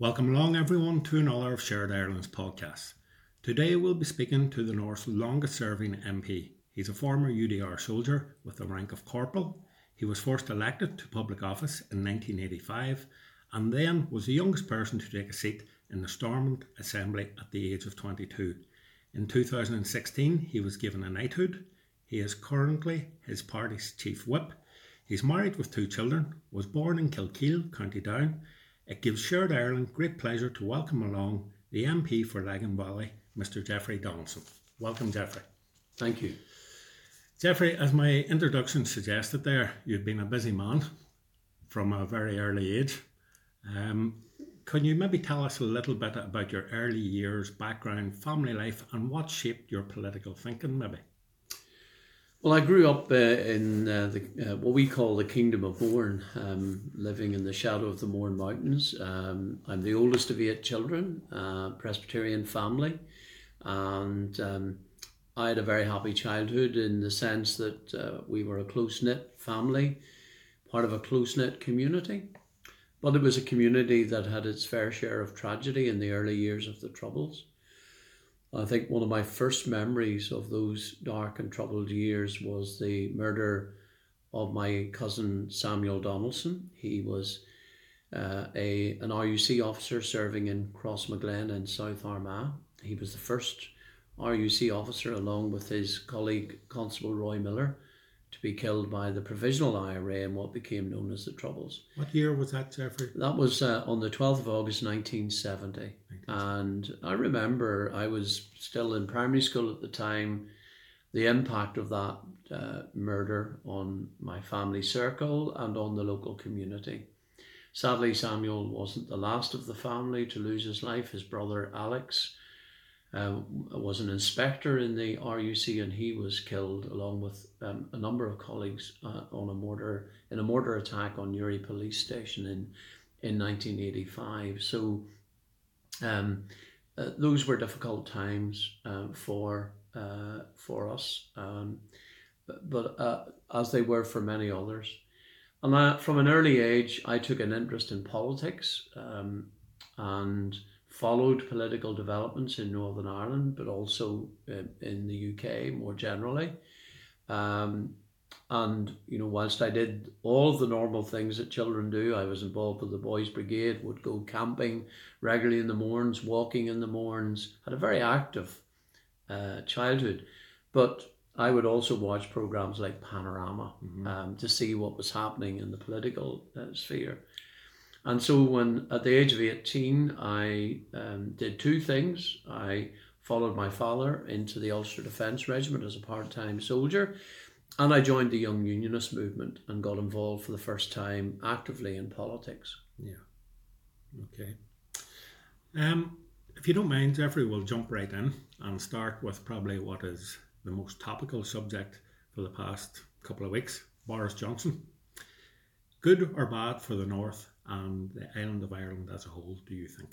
Welcome along, everyone, to another of Shared Ireland's podcasts. Today we'll be speaking to the North's longest serving MP. He's a former UDR soldier with the rank of corporal. He was first elected to public office in 1985 and then was the youngest person to take a seat in the Stormont Assembly at the age of 22. In 2016, he was given a knighthood. He is currently his party's chief whip. He's married with two children, was born in Kilkeel, County Down. It gives Shared Ireland great pleasure to welcome along the MP for Lagan Valley, Mr. Jeffrey Donaldson. Welcome, Jeffrey. Thank you. Jeffrey, as my introduction suggested there, you've been a busy man from a very early age. Um, can you maybe tell us a little bit about your early years, background, family life, and what shaped your political thinking, maybe? Well, I grew up uh, in uh, the, uh, what we call the Kingdom of Mourne, um, living in the shadow of the Mourne Mountains. Um, I'm the oldest of eight children, uh, Presbyterian family, and um, I had a very happy childhood in the sense that uh, we were a close knit family, part of a close knit community. But it was a community that had its fair share of tragedy in the early years of the Troubles. I think one of my first memories of those dark and troubled years was the murder of my cousin Samuel Donaldson. He was uh, a an RUC officer serving in Crossmaglen in South Armagh. He was the first RUC officer, along with his colleague Constable Roy Miller, to be killed by the Provisional IRA in what became known as the Troubles. What year was that, Jeffrey? That was uh, on the 12th of August 1970. And I remember I was still in primary school at the time, the impact of that uh, murder on my family circle and on the local community. Sadly, Samuel wasn't the last of the family to lose his life. His brother Alex uh, was an inspector in the RUC, and he was killed along with um, a number of colleagues uh, on a mortar in a mortar attack on Newry Police Station in in 1985. So um, uh, those were difficult times uh, for uh, for us, um, but, but uh, as they were for many others. And I, from an early age, I took an interest in politics um, and followed political developments in Northern Ireland, but also in, in the UK more generally. Um, and you know, whilst I did all the normal things that children do, I was involved with the Boys Brigade, would go camping regularly in the Mournes, walking in the Mournes, had a very active uh, childhood. But I would also watch programs like Panorama mm-hmm. um, to see what was happening in the political uh, sphere. And so, when at the age of 18, I um, did two things. I followed my father into the Ulster Defence Regiment as a part time soldier, and I joined the Young Unionist movement and got involved for the first time actively in politics. Yeah. Okay. Um, if you don't mind, Jeffrey, we'll jump right in and start with probably what is the most topical subject for the past couple of weeks Boris Johnson. Good or bad for the North and the island of Ireland as a whole, do you think?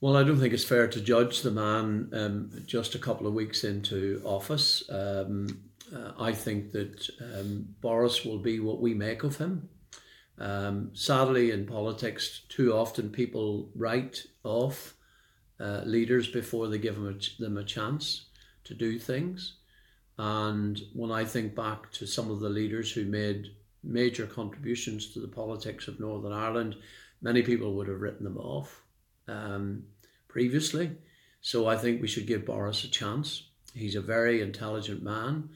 Well, I don't think it's fair to judge the man um, just a couple of weeks into office. Um, uh, I think that um, Boris will be what we make of him. Um, sadly, in politics, too often people write off uh, leaders before they give them a, them a chance to do things. And when I think back to some of the leaders who made major contributions to the politics of Northern Ireland, many people would have written them off um, previously. So I think we should give Boris a chance. He's a very intelligent man.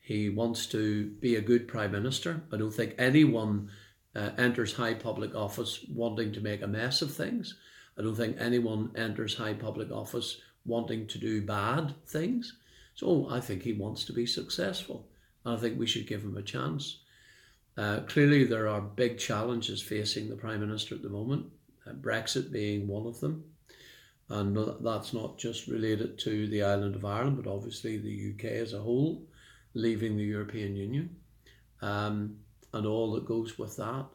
He wants to be a good prime minister. I don't think anyone uh, enters high public office wanting to make a mess of things. I don't think anyone enters high public office wanting to do bad things. So I think he wants to be successful. I think we should give him a chance. Uh, clearly, there are big challenges facing the Prime Minister at the moment, uh, Brexit being one of them. And that's not just related to the island of Ireland, but obviously the UK as a whole, leaving the European Union, um, and all that goes with that.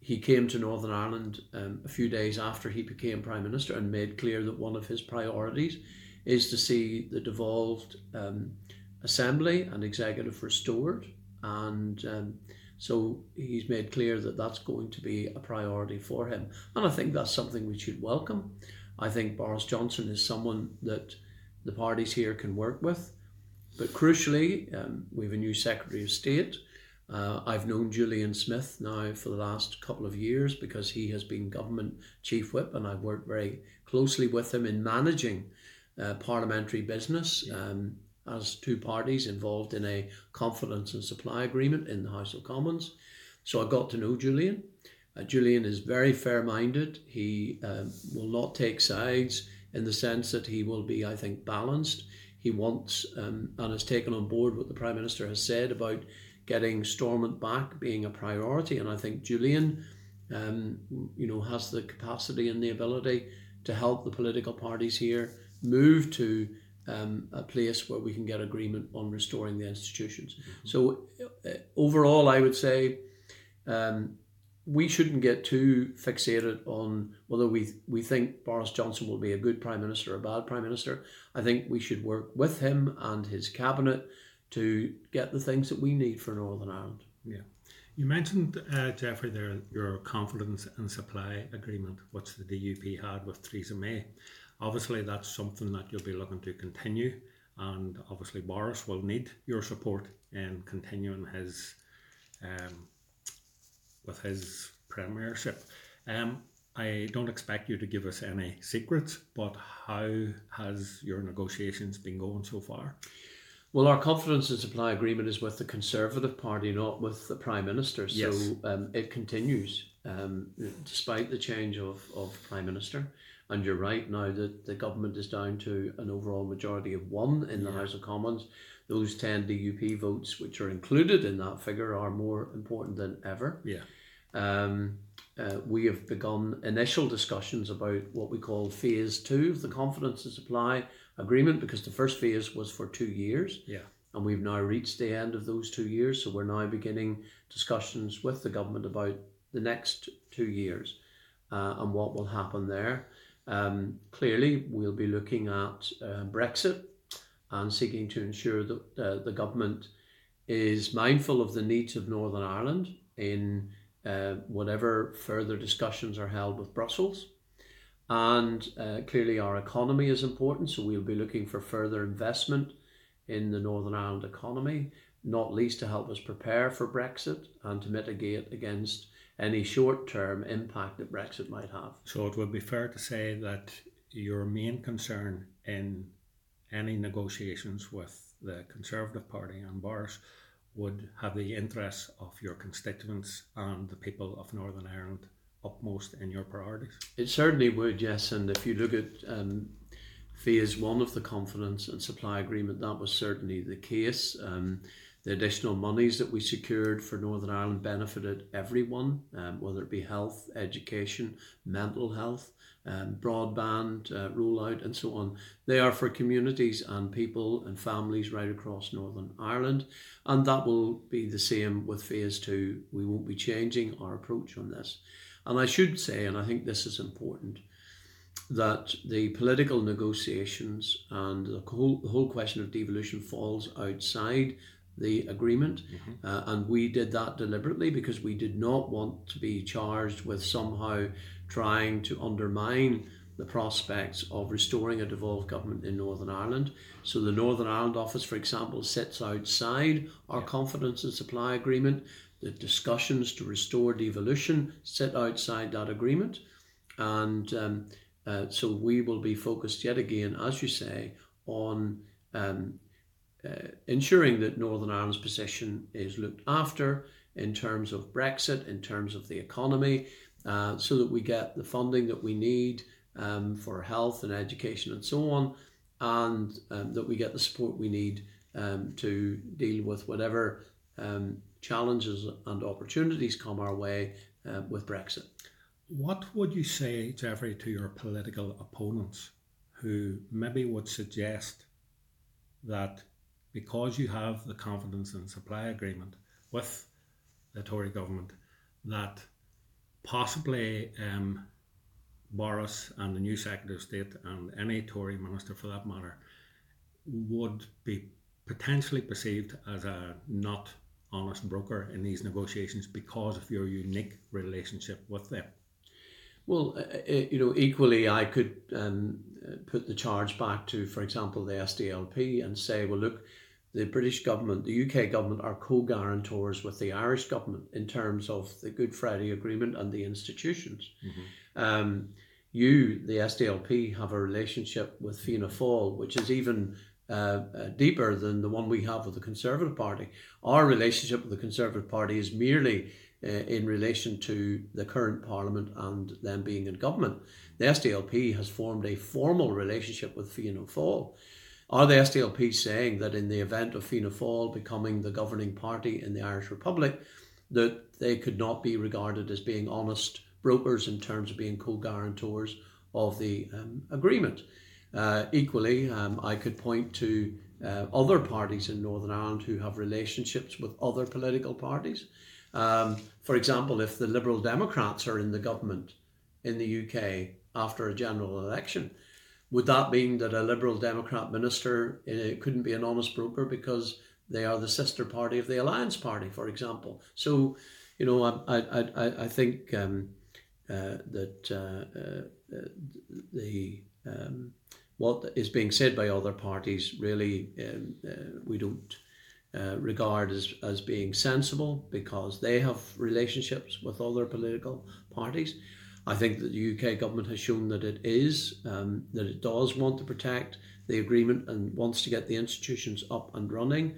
He came to Northern Ireland um, a few days after he became Prime Minister and made clear that one of his priorities is to see the devolved um, Assembly and Executive restored. And um, So he's made clear that that's going to be a priority for him. And I think that's something we should welcome. I think Boris Johnson is someone that the parties here can work with. But crucially, um, we have a new Secretary of State. Uh, I've known Julian Smith now for the last couple of years because he has been government chief whip, and I've worked very closely with him in managing uh, parliamentary business um, as two parties involved in a confidence and supply agreement in the House of Commons. So I got to know Julian. Uh, Julian is very fair minded. He um, will not take sides in the sense that he will be, I think, balanced. He wants um, and has taken on board what the Prime Minister has said about getting Stormont back being a priority. And I think Julian, um, you know, has the capacity and the ability to help the political parties here move to um, a place where we can get agreement on restoring the institutions. Mm-hmm. So uh, overall, I would say um, we shouldn't get too fixated on whether we we think Boris Johnson will be a good prime minister or a bad prime minister. I think we should work with him and his cabinet to get the things that we need for Northern Ireland. Yeah. You mentioned, uh, Jeffrey, there your confidence and supply agreement, which the DUP had with Theresa May. Obviously, that's something that you'll be looking to continue, and obviously, Boris will need your support in continuing his um, with his premiership. Um, I don't expect you to give us any secrets, but how has your negotiations been going so far? Well, our confidence and supply agreement is with the Conservative Party, not with the Prime Minister. So yes. um, it continues um, despite the change of, of Prime Minister. And you're right now that the government is down to an overall majority of one in the yeah. House of Commons. Those 10 DUP votes, which are included in that figure, are more important than ever. Yeah. Um, uh, we have begun initial discussions about what we call phase two of the confidence and supply agreement because the first phase was for two years. Yeah. And we've now reached the end of those two years. So we're now beginning discussions with the government about the next two years uh, and what will happen there. Um, clearly, we'll be looking at uh, Brexit and seeking to ensure that uh, the government is mindful of the needs of Northern Ireland in uh, whatever further discussions are held with Brussels. And uh, clearly, our economy is important, so we'll be looking for further investment in the Northern Ireland economy, not least to help us prepare for Brexit and to mitigate against any short term impact that Brexit might have. So, it would be fair to say that your main concern in any negotiations with the Conservative Party and Boris would have the interests of your constituents and the people of Northern Ireland upmost in your priorities? It certainly would, yes. And if you look at um, phase one of the confidence and supply agreement, that was certainly the case. Um, the additional monies that we secured for Northern Ireland benefited everyone, um, whether it be health, education, mental health, um, broadband uh, rollout, and so on. They are for communities and people and families right across Northern Ireland, and that will be the same with phase two. We won't be changing our approach on this. And I should say, and I think this is important, that the political negotiations and the whole, the whole question of devolution falls outside the agreement. Mm-hmm. Uh, and we did that deliberately because we did not want to be charged with somehow trying to undermine the prospects of restoring a devolved government in Northern Ireland. So the Northern Ireland office, for example, sits outside our confidence and supply agreement. The discussions to restore devolution sit outside that agreement. And um, uh, so we will be focused yet again, as you say, on um, uh, ensuring that Northern Ireland's position is looked after in terms of Brexit, in terms of the economy, uh, so that we get the funding that we need um, for health and education and so on, and um, that we get the support we need um, to deal with whatever um, challenges and opportunities come our way uh, with Brexit. What would you say, Jeffrey, to your political opponents who maybe would suggest that because you have the confidence and supply agreement with the Tory government, that possibly um, Boris and the new Secretary of State and any Tory minister for that matter would be potentially perceived as a not honest broker in these negotiations because of your unique relationship with them? Well, uh, uh, you know, equally, I could um, put the charge back to, for example, the SDLP and say, well, look, the British government, the UK government are co guarantors with the Irish government in terms of the Good Friday Agreement and the institutions. Mm-hmm. Um, you, the SDLP, have a relationship with Fianna Fáil, which is even uh, uh, deeper than the one we have with the Conservative Party. Our relationship with the Conservative Party is merely uh, in relation to the current Parliament and them being in government. The SDLP has formed a formal relationship with Fianna Fáil. Are the SDLP saying that in the event of Fianna Fáil becoming the governing party in the Irish Republic, that they could not be regarded as being honest brokers in terms of being co-guarantors of the um, agreement? Uh, equally, um, I could point to uh, other parties in Northern Ireland who have relationships with other political parties. Um, for example, if the Liberal Democrats are in the government in the UK after a general election, would that mean that a Liberal Democrat minister uh, couldn't be an honest broker because they are the sister party of the Alliance Party, for example? So, you know, I, I, I, I think um, uh, that uh, uh, the um, what is being said by other parties really um, uh, we don't uh, regard as, as being sensible because they have relationships with other political parties. I think that the UK government has shown that it is, um, that it does want to protect the agreement and wants to get the institutions up and running.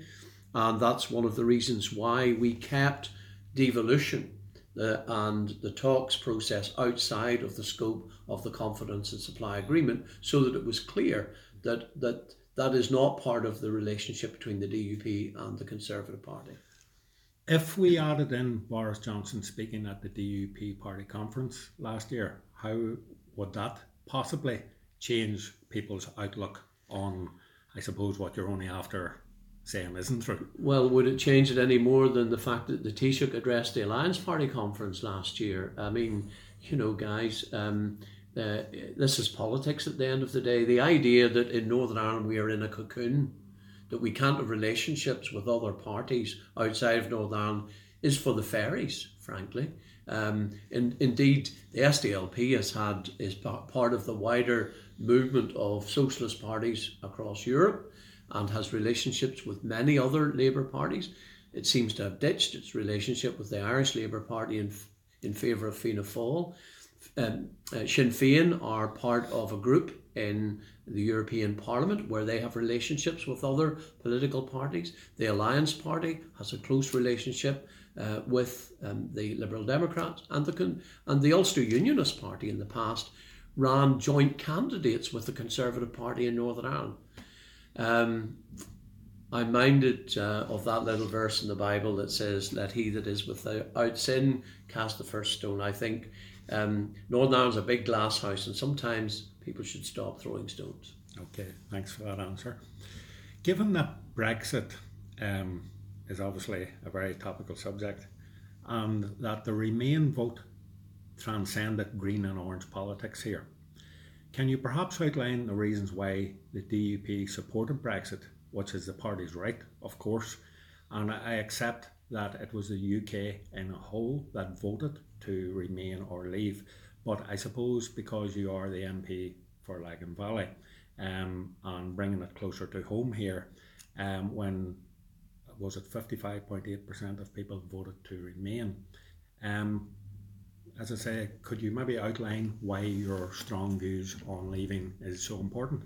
And that's one of the reasons why we kept devolution and the talks process outside of the scope of the confidence and supply agreement so that it was clear that, that that is not part of the relationship between the DUP and the Conservative Party. If we added in Boris Johnson speaking at the DUP party conference last year, how would that possibly change people's outlook on, I suppose, what you're only after saying isn't true? Well, would it change it any more than the fact that the Taoiseach addressed the Alliance Party conference last year? I mean, you know, guys, um, uh, this is politics at the end of the day. The idea that in Northern Ireland we are in a cocoon, that we can't have relationships with other parties outside of Northern Ireland is for the fairies, frankly. Um, and indeed, the SDLP has had is part of the wider movement of socialist parties across Europe and has relationships with many other Labour parties. It seems to have ditched its relationship with the Irish Labour Party in, in favour of Fianna Fáil um, uh, Sinn Féin are part of a group in the European Parliament where they have relationships with other political parties. The Alliance Party has a close relationship uh, with um, the Liberal Democrats and the and the Ulster Unionist Party in the past ran joint candidates with the Conservative Party in Northern Ireland. Um, I'm minded uh, of that little verse in the Bible that says, "Let he that is without sin cast the first stone." I think um, Northern Ireland's a big glass house, and sometimes people should stop throwing stones. Okay, thanks for that answer. Given that Brexit um, is obviously a very topical subject, and that the Remain vote transcended green and orange politics here, can you perhaps outline the reasons why the DUP supported Brexit, which is the party's right, of course, and I accept that it was the UK in a whole that voted to remain or leave. But I suppose because you are the MP for Lagan Valley um, and bringing it closer to home here, um, when was it 55.8% of people voted to remain? Um, as I say, could you maybe outline why your strong views on leaving is so important?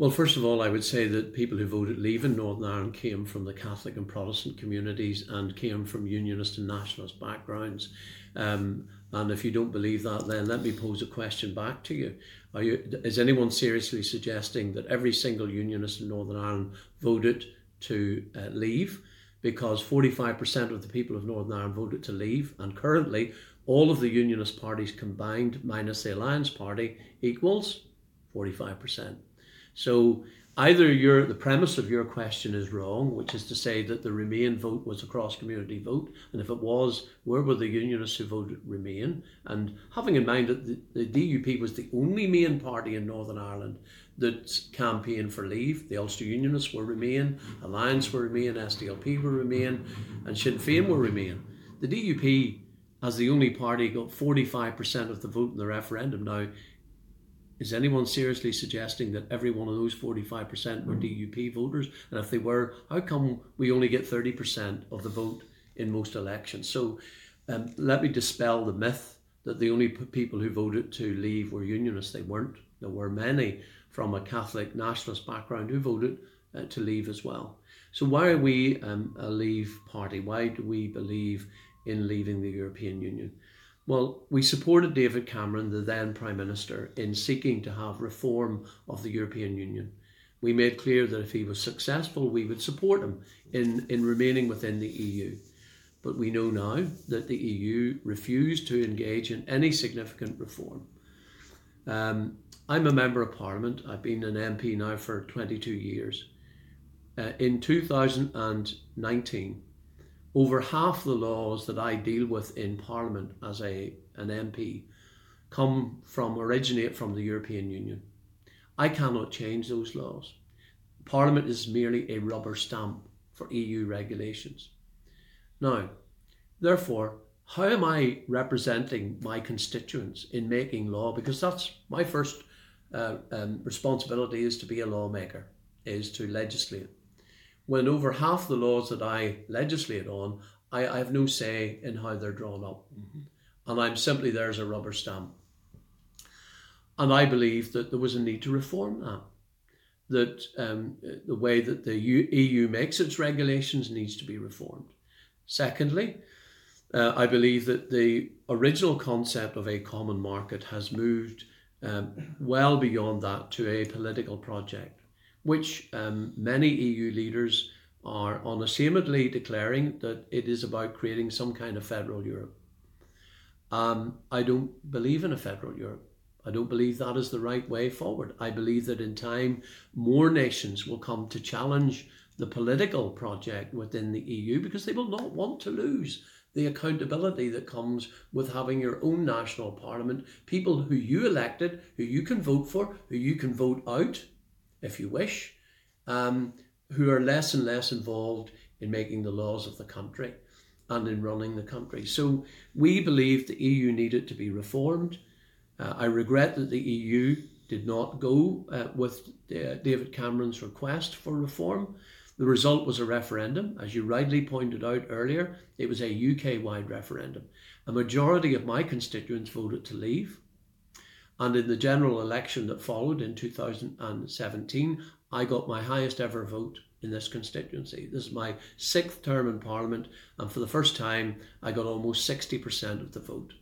Well, first of all, I would say that people who voted leave in Northern Ireland came from the Catholic and Protestant communities and came from Unionist and Nationalist backgrounds. Um, and if you don't believe that, then let me pose a question back to you. You is anyone seriously suggesting that every single Unionist in Northern Ireland voted to uh, leave? Because 45% of the people of Northern Ireland voted to leave, and currently all of the Unionist parties combined, minus the Alliance Party, equals 45%. So either your the premise of your question is wrong, which is to say that the Remain vote was a cross community vote, and if it was, where were the Unionists who voted Remain? And having in mind that the, the DUP was the only main party in Northern Ireland that campaigned for leave, the Ulster Unionists were Remain, Alliance were Remain, SDLP were Remain, and Sinn Féin were Remain. The DUP, as the only party, got 45% of the vote in the referendum. Now, is anyone seriously suggesting that every one of those 45% were DUP voters? And if they were, how come we only get 30% of the vote in most elections? So um, let me dispel the myth that the only people who voted to leave were unionists. They weren't. There were many from a Catholic nationalist background who voted uh, to leave as well. So why are we um, a leave party? Why do we believe in leaving the European Union? Well, we supported David Cameron, the then Prime Minister, in seeking to have reform of the European Union. We made clear that if he was successful, we would support him in, in remaining within the EU. But we know now that the EU refused to engage in any significant reform. Um, I'm a member of Parliament. I've been an MP now for 22 years. Uh, in 2019, over half the laws that I deal with in Parliament as a, an MP come from, originate from the European Union. I cannot change those laws. Parliament is merely a rubber stamp for EU regulations. Now, therefore, how am I representing my constituents in making law? Because that's my first uh, um, responsibility is to be a lawmaker, is to legislate when over half the laws that I legislate on, I, I have no say in how they're drawn up. Mm-hmm. And I'm simply there as a rubber stamp. And I believe that there was a need to reform that. That um, the way that the EU makes its regulations needs to be reformed. Secondly, uh, I believe that the original concept of a common market has moved um, well beyond that to a political project which um, many EU leaders are unashamedly declaring that it is about creating some kind of federal Europe. Um, I don't believe in a federal Europe. I don't believe that is the right way forward. I believe that in time, more nations will come to challenge the political project within the EU because they will not want to lose the accountability that comes with having your own national parliament, people who you elected, who you can vote for, who you can vote out, if you wish, um, who are less and less involved in making the laws of the country and in running the country. So we believe the EU needed to be reformed. Uh, I regret that the EU did not go uh, with uh, David Cameron's request for reform. The result was a referendum. As you rightly pointed out earlier, it was a UK wide referendum. A majority of my constituents voted to leave. And in the general election that followed in 2017, I got my highest ever vote in this constituency. This is my sixth term in Parliament, and for the first time, I got almost 60% of the vote.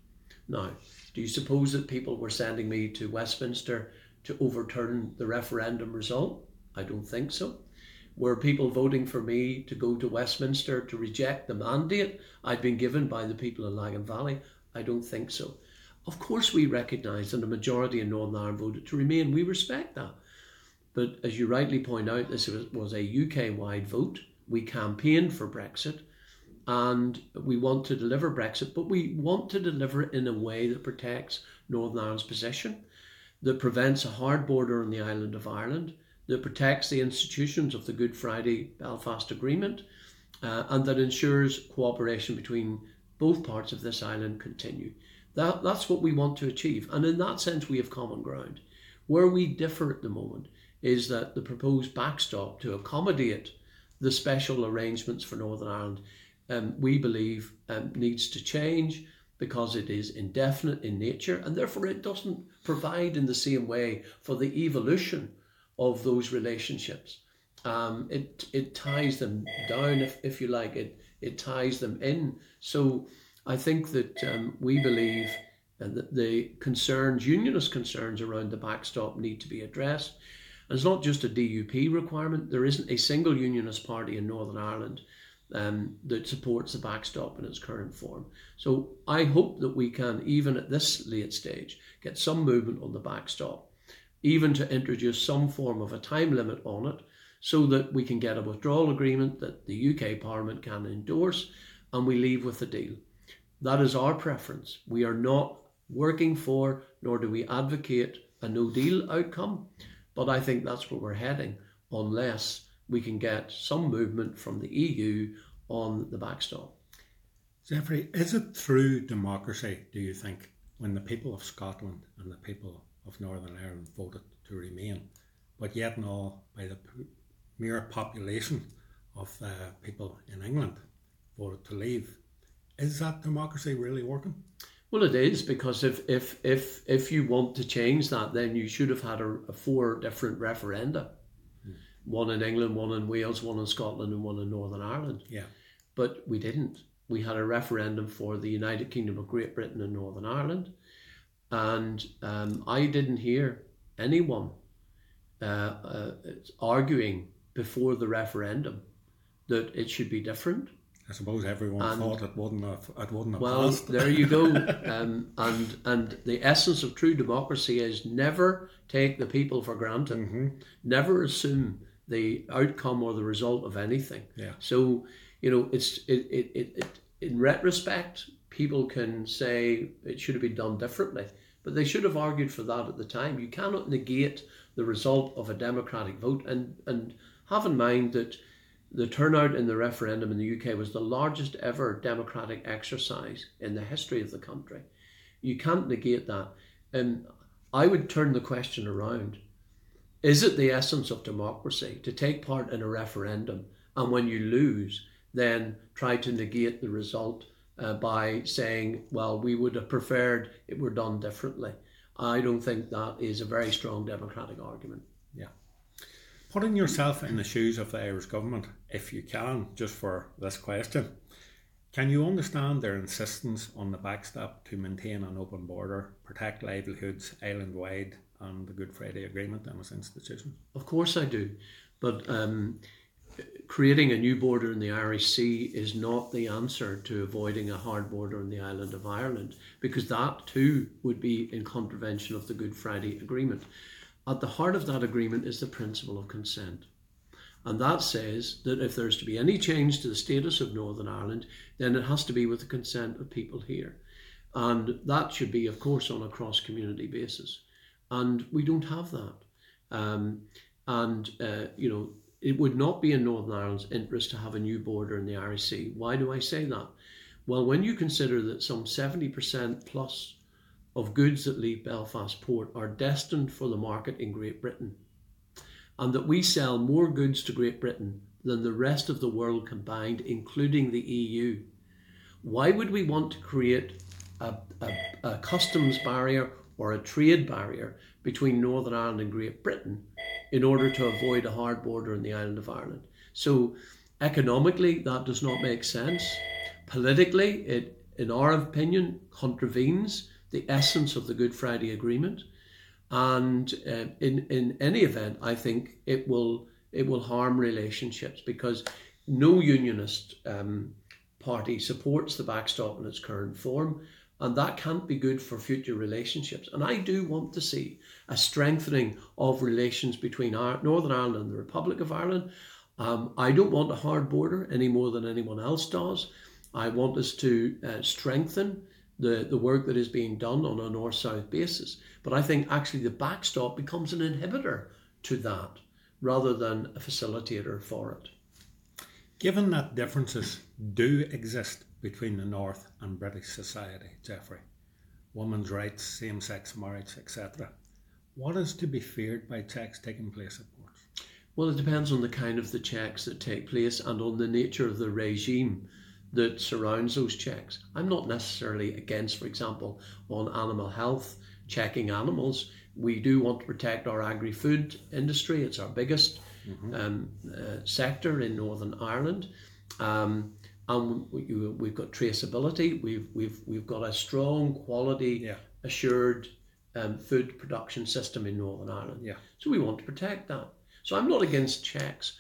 Now, do you suppose that people were sending me to Westminster to overturn the referendum result? I don't think so. Were people voting for me to go to Westminster to reject the mandate I'd been given by the people in Lagan Valley? I don't think so. Of course, we recognise that a majority in Northern Ireland voted to remain. We respect that. But as you rightly point out, this was a UK wide vote. We campaigned for Brexit and we want to deliver Brexit, but we want to deliver it in a way that protects Northern Ireland's position, that prevents a hard border on the island of Ireland, that protects the institutions of the Good Friday Belfast Agreement, uh, and that ensures cooperation between both parts of this island continue. That, that's what we want to achieve. And in that sense, we have common ground. Where we differ at the moment is that the proposed backstop to accommodate the special arrangements for Northern Ireland, um, we believe, um, needs to change because it is indefinite in nature and therefore it doesn't provide in the same way for the evolution of those relationships. Um, it, it ties them down, if, if you like, it, it ties them in. So I think that um, we believe that the concerns, unionist concerns around the backstop need to be addressed. And it's not just a DUP requirement. There isn't a single unionist party in Northern Ireland um, that supports the backstop in its current form. So I hope that we can, even at this late stage, get some movement on the backstop. even to introduce some form of a time limit on it so that we can get a withdrawal agreement that the UK Parliament can endorse and we leave with the deal. That is our preference. We are not working for, nor do we advocate a no deal outcome, but I think that's where we're heading, unless we can get some movement from the EU on the backstop. Jeffrey, is it through democracy, do you think, when the people of Scotland and the people of Northern Ireland voted to remain, but yet not by the mere population of people in England voted to leave? Is that democracy really working? Well, it is because if if if if you want to change that, then you should have had a, a four different referenda, hmm. one in England, one in Wales, one in Scotland, and one in Northern Ireland. Yeah, but we didn't. We had a referendum for the United Kingdom of Great Britain and Northern Ireland, and um, I didn't hear anyone uh, uh, arguing before the referendum that it should be different. I suppose everyone and, thought it wouldn't have it wouldn't have well, passed. there you go. Um, and and the essence of true democracy is never take the people for granted. Mm-hmm. Never assume the outcome or the result of anything. Yeah. So you know, it's it, it, it, it in retrospect, people can say it should have been done differently, but they should have argued for that at the time. You cannot negate the result of a democratic vote, and and have in mind that the turnout in the referendum in the UK was the largest ever democratic exercise in the history of the country. You can't negate that. And I would turn the question around. Is it the essence of democracy to take part in a referendum and when you lose, then try to negate the result uh, by saying, well, we would have preferred it were done differently? I don't think that is a very strong democratic argument. Yeah. Putting yourself in the shoes of the Irish government, if you can, just for this question, can you understand their insistence on the backstop to maintain an open border, protect livelihoods island wide, and the Good Friday Agreement and its institution? Of course, I do. But um, creating a new border in the Irish Sea is not the answer to avoiding a hard border in the island of Ireland, because that too would be in contravention of the Good Friday Agreement. At the heart of that agreement is the principle of consent. And that says that if there's to be any change to the status of Northern Ireland, then it has to be with the consent of people here. And that should be, of course, on a cross community basis. And we don't have that. Um, and, uh, you know, it would not be in Northern Ireland's interest to have a new border in the Irish Sea. Why do I say that? Well, when you consider that some 70% plus of goods that leave Belfast Port are destined for the market in Great Britain, and that we sell more goods to Great Britain than the rest of the world combined, including the EU. Why would we want to create a, a, a customs barrier or a trade barrier between Northern Ireland and Great Britain in order to avoid a hard border in the island of Ireland? So, economically, that does not make sense. Politically, it, in our opinion, contravenes the essence of the Good Friday Agreement. And uh, in, in any event, I think it will it will harm relationships because no unionist um, party supports the backstop in its current form, and that can't be good for future relationships. And I do want to see a strengthening of relations between Northern Ireland and the Republic of Ireland. Um, I don't want a hard border any more than anyone else does. I want us to uh, strengthen the, the work that is being done on a north south basis. But I think actually the backstop becomes an inhibitor to that rather than a facilitator for it. Given that differences do exist between the North and British society, Jeffrey, women's rights, same sex marriage, etc., what is to be feared by checks taking place at ports? Well, it depends on the kind of the checks that take place and on the nature of the regime that surrounds those checks. I'm not necessarily against, for example, on animal health, checking animals. We do want to protect our agri food industry, it's our biggest mm-hmm. um, uh, sector in Northern Ireland. Um, and we, have got traceability, we've, we've, we've got a strong quality yeah. assured um, food production system in Northern Ireland. Yeah. So we want to protect that. So I'm not against checks.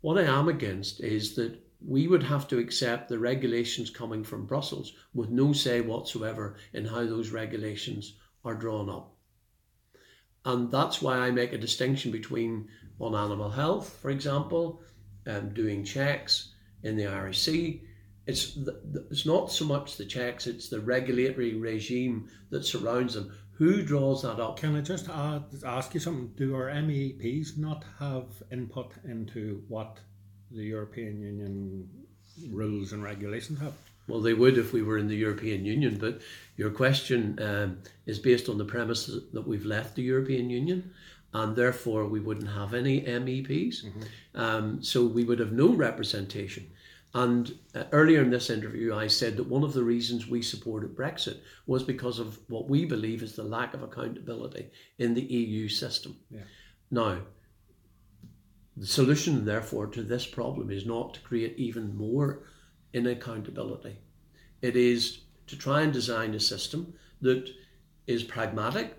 What I am against is that we would have to accept the regulations coming from Brussels with no say whatsoever in how those regulations are drawn up. And that's why I make a distinction between on animal health, for example, um, doing checks in the RAC. It's, the, the, it's not so much the checks, it's the regulatory regime that surrounds them. Who draws that up? Can I just add, ask you something? Do our MEPs not have input into what the European Union rules and regulations have? Well, they would if we were in the European Union, but your question um, is based on the premise that we've left the European Union and therefore we wouldn't have any MEPs. Mm-hmm. Um, so we would have no representation. And uh, earlier in this interview, I said that one of the reasons we supported Brexit was because of what we believe is the lack of accountability in the EU system. Yeah. Now, the solution, therefore, to this problem is not to create even more inaccountability. It is to try and design a system that is pragmatic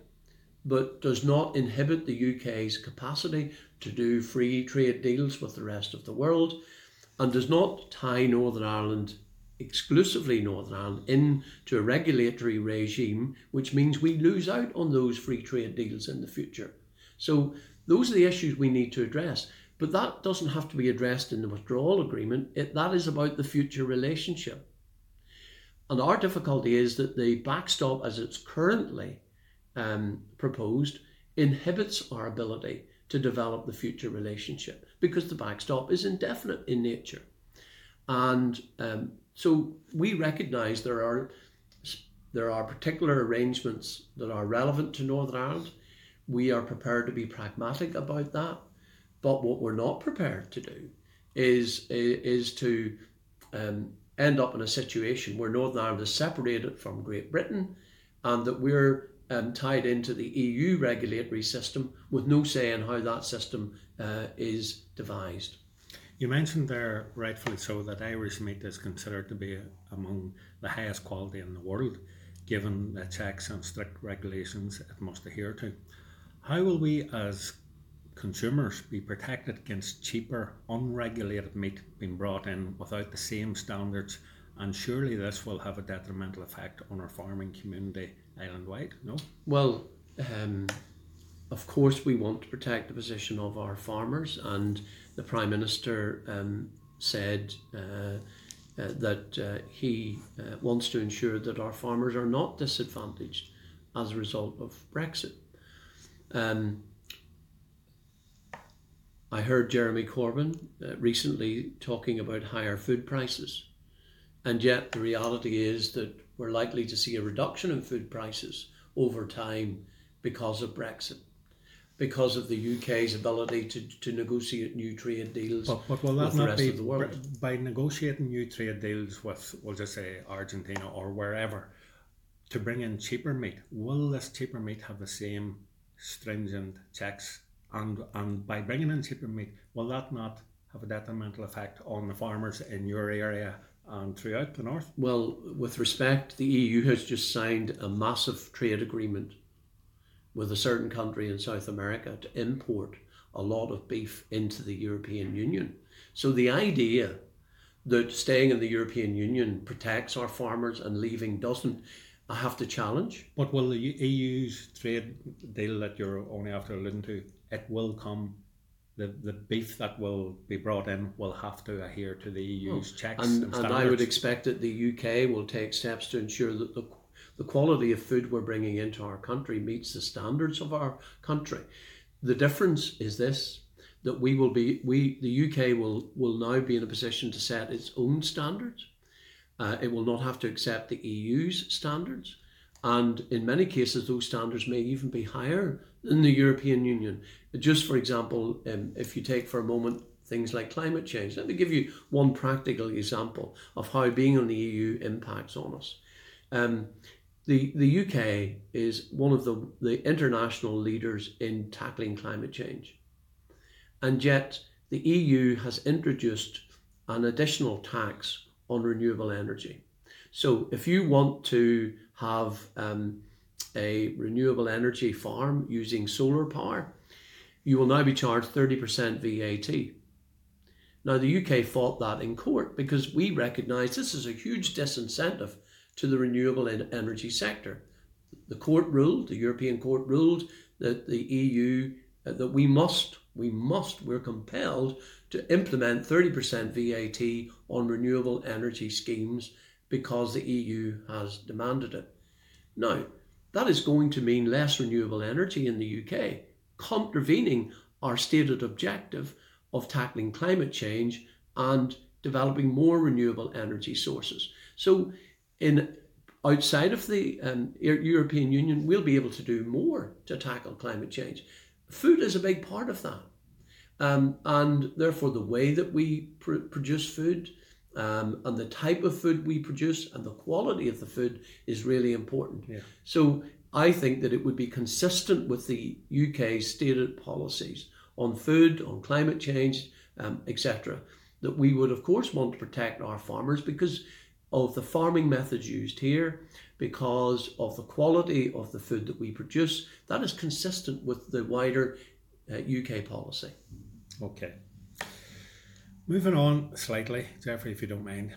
but does not inhibit the UK's capacity to do free trade deals with the rest of the world and does not tie Northern Ireland, exclusively Northern Ireland, into a regulatory regime, which means we lose out on those free trade deals in the future. So, those are the issues we need to address. But that doesn't have to be addressed in the withdrawal agreement. It, that is about the future relationship. And our difficulty is that the backstop, as it's currently um, proposed, inhibits our ability to develop the future relationship because the backstop is indefinite in nature. And um, so we recognize there are there are particular arrangements that are relevant to Northern Ireland. We are prepared to be pragmatic about that. But what we're not prepared to do is, is to um, end up in a situation where Northern Ireland is separated from Great Britain and that we're um, tied into the EU regulatory system with no say in how that system uh, is devised. You mentioned there, rightfully so, that Irish meat is considered to be among the highest quality in the world, given the checks and strict regulations it must adhere to. How will we, as consumers, be protected against cheaper, unregulated meat being brought in without the same standards? And surely this will have a detrimental effect on our farming community island wide, no? Well, um, of course, we want to protect the position of our farmers, and the Prime Minister um, said uh, uh, that uh, he uh, wants to ensure that our farmers are not disadvantaged as a result of Brexit. Um, I heard Jeremy Corbyn uh, recently talking about higher food prices, and yet the reality is that we're likely to see a reduction in food prices over time because of Brexit, because of the UK's ability to, to negotiate new trade deals but, but will that with not the rest be of the world. By negotiating new trade deals with, we'll just say, Argentina or wherever, to bring in cheaper meat, will this cheaper meat have the same stringent checks? And, and by bringing in cheaper meat, will that not have a detrimental effect on the farmers in your area and throughout the north? Well, with respect, the EU has just signed a massive trade agreement with a certain country in South America to import a lot of beef into the European Union. So the idea that staying in the European Union protects our farmers and leaving doesn't, I have to challenge. But will the EU's trade deal that you're only after alluding to, it will come the, the beef that will be brought in will have to adhere to the EU's oh, checks and, and, and I would expect that the UK will take steps to ensure that the, the quality of food we're bringing into our country meets the standards of our country. The difference is this that we will be we the UK will will now be in a position to set its own standards. Uh, it will not have to accept the EU's standards. And in many cases, those standards may even be higher than the European Union. Just for example, um, if you take for a moment things like climate change, let me give you one practical example of how being in the EU impacts on us. Um, the, the UK is one of the, the international leaders in tackling climate change. And yet, the EU has introduced an additional tax on renewable energy. So, if you want to have um, a renewable energy farm using solar power, you will now be charged 30% VAT. Now, the UK fought that in court because we recognise this is a huge disincentive to the renewable energy sector. The court ruled, the European court ruled, that the EU, uh, that we must, we must, we're compelled to implement 30% VAT on renewable energy schemes because the EU has demanded it. Now, that is going to mean less renewable energy in the UK, contravening our stated objective of tackling climate change and developing more renewable energy sources. So, in outside of the um, European Union, we'll be able to do more to tackle climate change. Food is a big part of that. Um, and therefore, the way that we pr- produce food um, and the type of food we produce and the quality of the food is really important. Yeah. So, I think that it would be consistent with the UK stated policies on food, on climate change, um, etc. That we would, of course, want to protect our farmers because of the farming methods used here, because of the quality of the food that we produce. That is consistent with the wider uh, UK policy. Okay. Moving on slightly, Jeffrey, if you don't mind.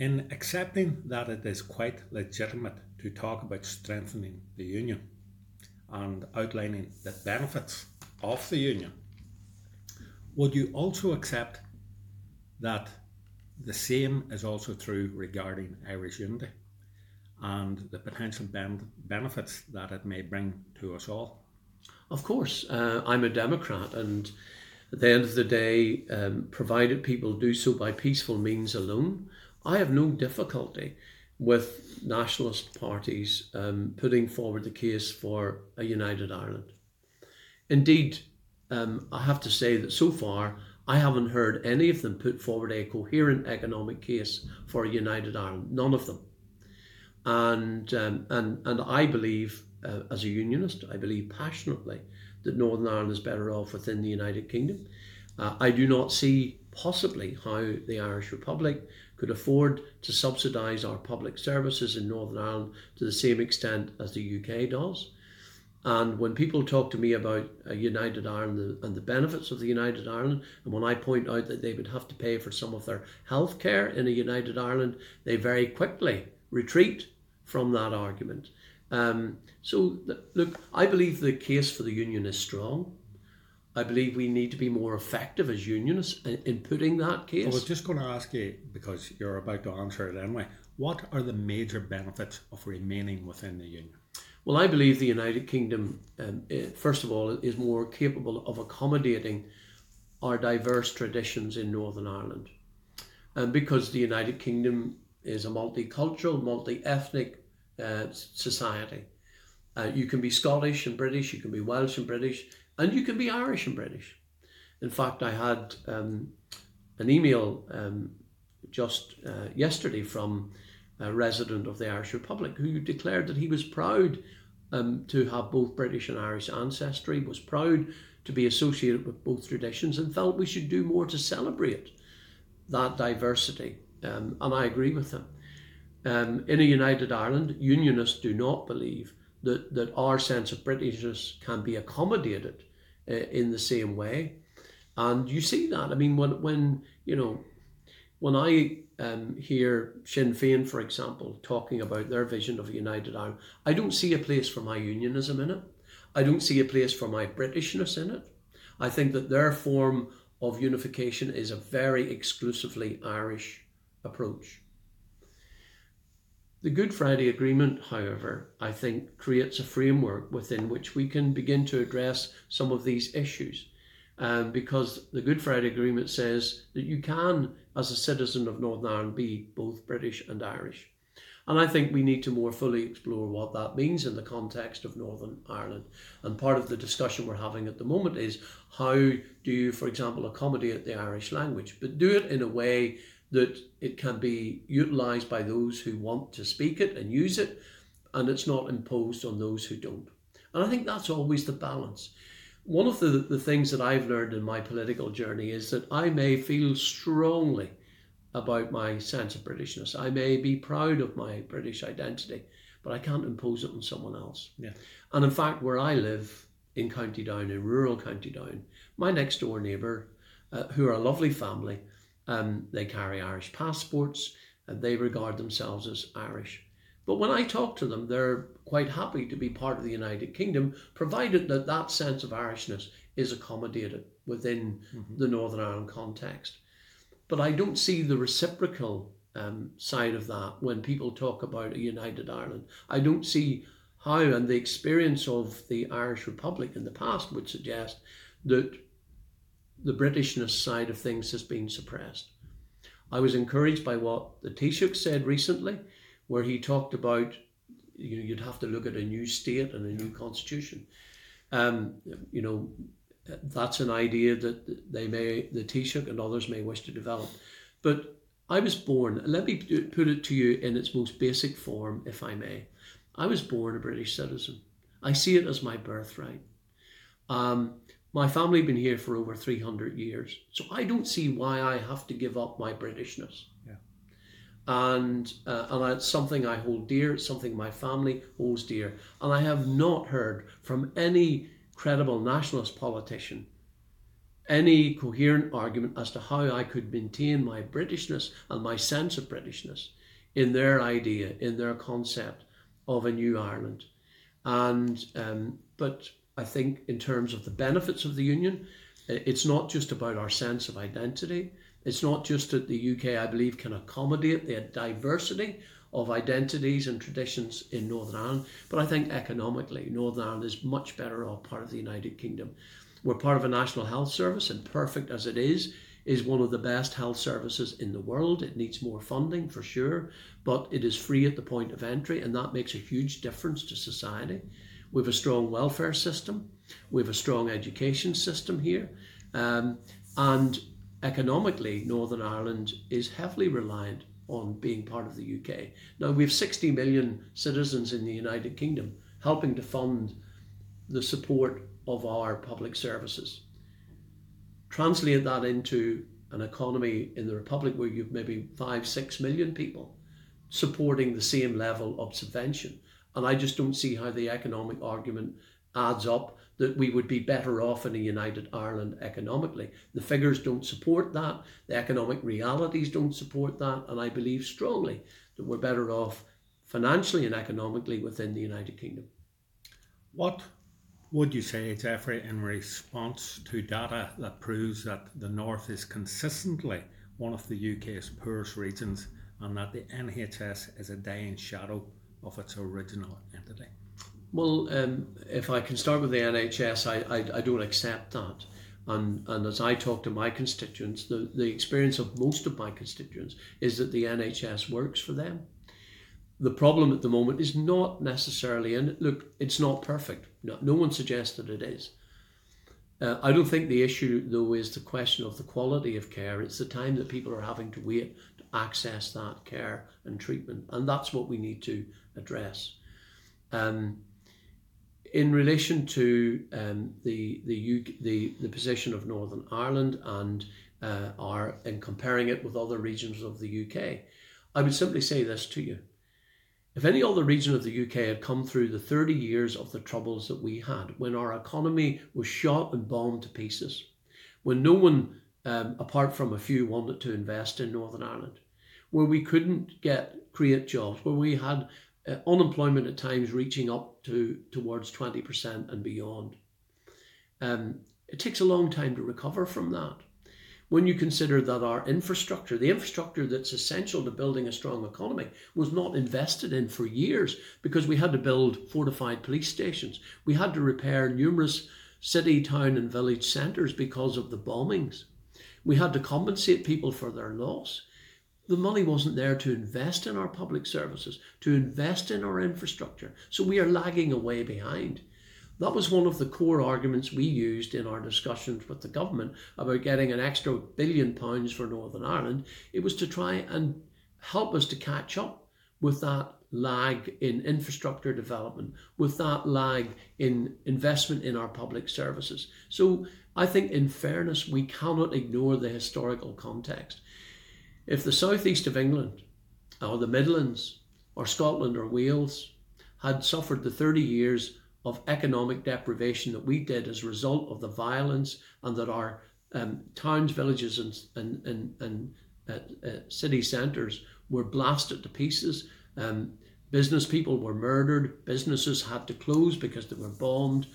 In accepting that it is quite legitimate to talk about strengthening the union and outlining the benefits of the union, would you also accept that the same is also true regarding Irish unity and the potential ben- benefits that it may bring to us all? Of course, uh, I'm a Democrat, and at the end of the day, um, provided people do so by peaceful means alone, I have no difficulty with nationalist parties um, putting forward the case for a united Ireland. Indeed, um, I have to say that so far I haven't heard any of them put forward a coherent economic case for a united Ireland. None of them. And um, and and I believe, uh, as a unionist, I believe passionately that Northern Ireland is better off within the United Kingdom. Uh, I do not see possibly how the Irish Republic could afford to subsidise our public services in Northern Ireland to the same extent as the UK does. And when people talk to me about a United Ireland and the benefits of the United Ireland, and when I point out that they would have to pay for some of their health care in a United Ireland, they very quickly retreat from that argument. Um, so, look, I believe the case for the union is strong. I believe we need to be more effective as unionists in, in putting that case. I was just going to ask you, because you're about to answer it anyway, what are the major benefits of remaining within the union? Well, I believe the United Kingdom, um, eh, first of all, is more capable of accommodating our diverse traditions in Northern Ireland. And because the United Kingdom is a multicultural, multi ethnic uh, society. Uh, you can be Scottish and British, you can be Welsh and British, and you can be Irish and British. In fact, I had um, an email um, just uh, yesterday from a resident of the Irish Republic, who declared that he was proud um, to have both British and Irish ancestry, was proud to be associated with both traditions, and felt we should do more to celebrate that diversity. Um, and I agree with him. Um, in a united Ireland, unionists do not believe that, that our sense of Britishness can be accommodated uh, in the same way. And you see that. I mean, when, when you know, when I um, hear Sinn Féin, for example, talking about their vision of a united Ireland, I don't see a place for my unionism in it. I don't see a place for my Britishness in it. I think that their form of unification is a very exclusively Irish approach. The Good Friday Agreement, however, I think creates a framework within which we can begin to address some of these issues um, because the Good Friday Agreement says that you can, as a citizen of Northern Ireland, be both British and Irish. And I think we need to more fully explore what that means in the context of Northern Ireland. And part of the discussion we're having at the moment is how do you, for example, accommodate the Irish language, but do it in a way that it can be utilised by those who want to speak it and use it, and it's not imposed on those who don't. And I think that's always the balance one of the, the things that I've learned in my political journey is that I may feel strongly about my sense of Britishness. I may be proud of my British identity, but I can't impose it on someone else. Yeah. And in fact, where I live in County Down, in rural County Down, my next door neighbour, uh, who are a lovely family, um, they carry Irish passports and they regard themselves as Irish. But when I talk to them, they're quite happy to be part of the United Kingdom, provided that that sense of Irishness is accommodated within mm-hmm. the Northern Ireland context. But I don't see the reciprocal um, side of that when people talk about a united Ireland. I don't see how, and the experience of the Irish Republic in the past would suggest that the Britishness side of things has been suppressed. I was encouraged by what the Taoiseach said recently, where he talked about you know, you'd have to look at a new state and a new constitution. Um, you know, that's an idea that they may, the Taoiseach and others may wish to develop. But I was born, let me put it to you in its most basic form, if I may. I was born a British citizen. I see it as my birthright. Um, my family have been here for over 300 years, so I don't see why I have to give up my Britishness. Yeah. And, uh, and it's something I hold dear, it's something my family holds dear. And I have not heard from any credible nationalist politician any coherent argument as to how I could maintain my Britishness and my sense of Britishness in their idea, in their concept of a new Ireland. And um, but I think in terms of the benefits of the union, uh, it's not just about our sense of identity. It's not just that the UK, I believe, can accommodate the diversity of identities and traditions in Northern Ireland, but I think economically, Northern Ireland is much better off part of the United Kingdom. We're part of a national health service, and perfect as it is, is one of the best health services in the world. It needs more funding for sure, but it is free at the point of entry, and that makes a huge difference to society. We have a strong welfare system, we have a strong education system here, um, and economically, Northern Ireland is heavily reliant on being part of the UK. Now, we have 60 million citizens in the United Kingdom helping to fund the support of our public services. Translate that into an economy in the Republic where you've maybe five, six million people supporting the same level of subvention. And I just don't see how the economic argument adds up that we would be better off in a united Ireland economically. The figures don't support that, the economic realities don't support that, and I believe strongly that we're better off financially and economically within the United Kingdom. What would you say, Jeffrey, in response to data that proves that the North is consistently one of the UK's poorest regions and that the NHS is a dying shadow of its original entity? Well, um, if I can start with the NHS, I, I, I, don't accept that. And, and as I talk to my constituents, the, the experience of most of my constituents is that the NHS works for them. The problem at the moment is not necessarily, and look, it's not perfect. No, no one suggests that it is. Uh, I don't think the issue, though, is the question of the quality of care. It's the time that people are having to wait access that care and treatment. And that's what we need to address. Um, in relation to um, the, the, UK, the, the position of Northern Ireland and uh, our, in comparing it with other regions of the UK, I would simply say this to you. If any other region of the UK had come through the 30 years of the troubles that we had, when our economy was shot and bombed to pieces, when no one, um, apart from a few, wanted to invest in Northern Ireland, where we couldn't get create jobs, where we had uh, unemployment at times reaching up to towards 20% and beyond. Um, it takes a long time to recover from that. When you consider that our infrastructure, the infrastructure that's essential to building a strong economy, was not invested in for years because we had to build fortified police stations. We had to repair numerous city, town, and village centres because of the bombings. We had to compensate people for their loss the money wasn't there to invest in our public services, to invest in our infrastructure. So we are lagging away behind. That was one of the core arguments we used in our discussions with the government about getting an extra billion pounds for Northern Ireland. It was to try and help us to catch up with that lag in infrastructure development, with that lag in investment in our public services. So I think, in fairness, we cannot ignore the historical context. If the southeast of England, or the Midlands, or Scotland or Wales had suffered the 30 years of economic deprivation that we did as a result of the violence and that our um, towns, villages, and, and, and, and uh, uh, city centres were blasted to pieces um, business people were murdered, businesses had to close because they were bombed.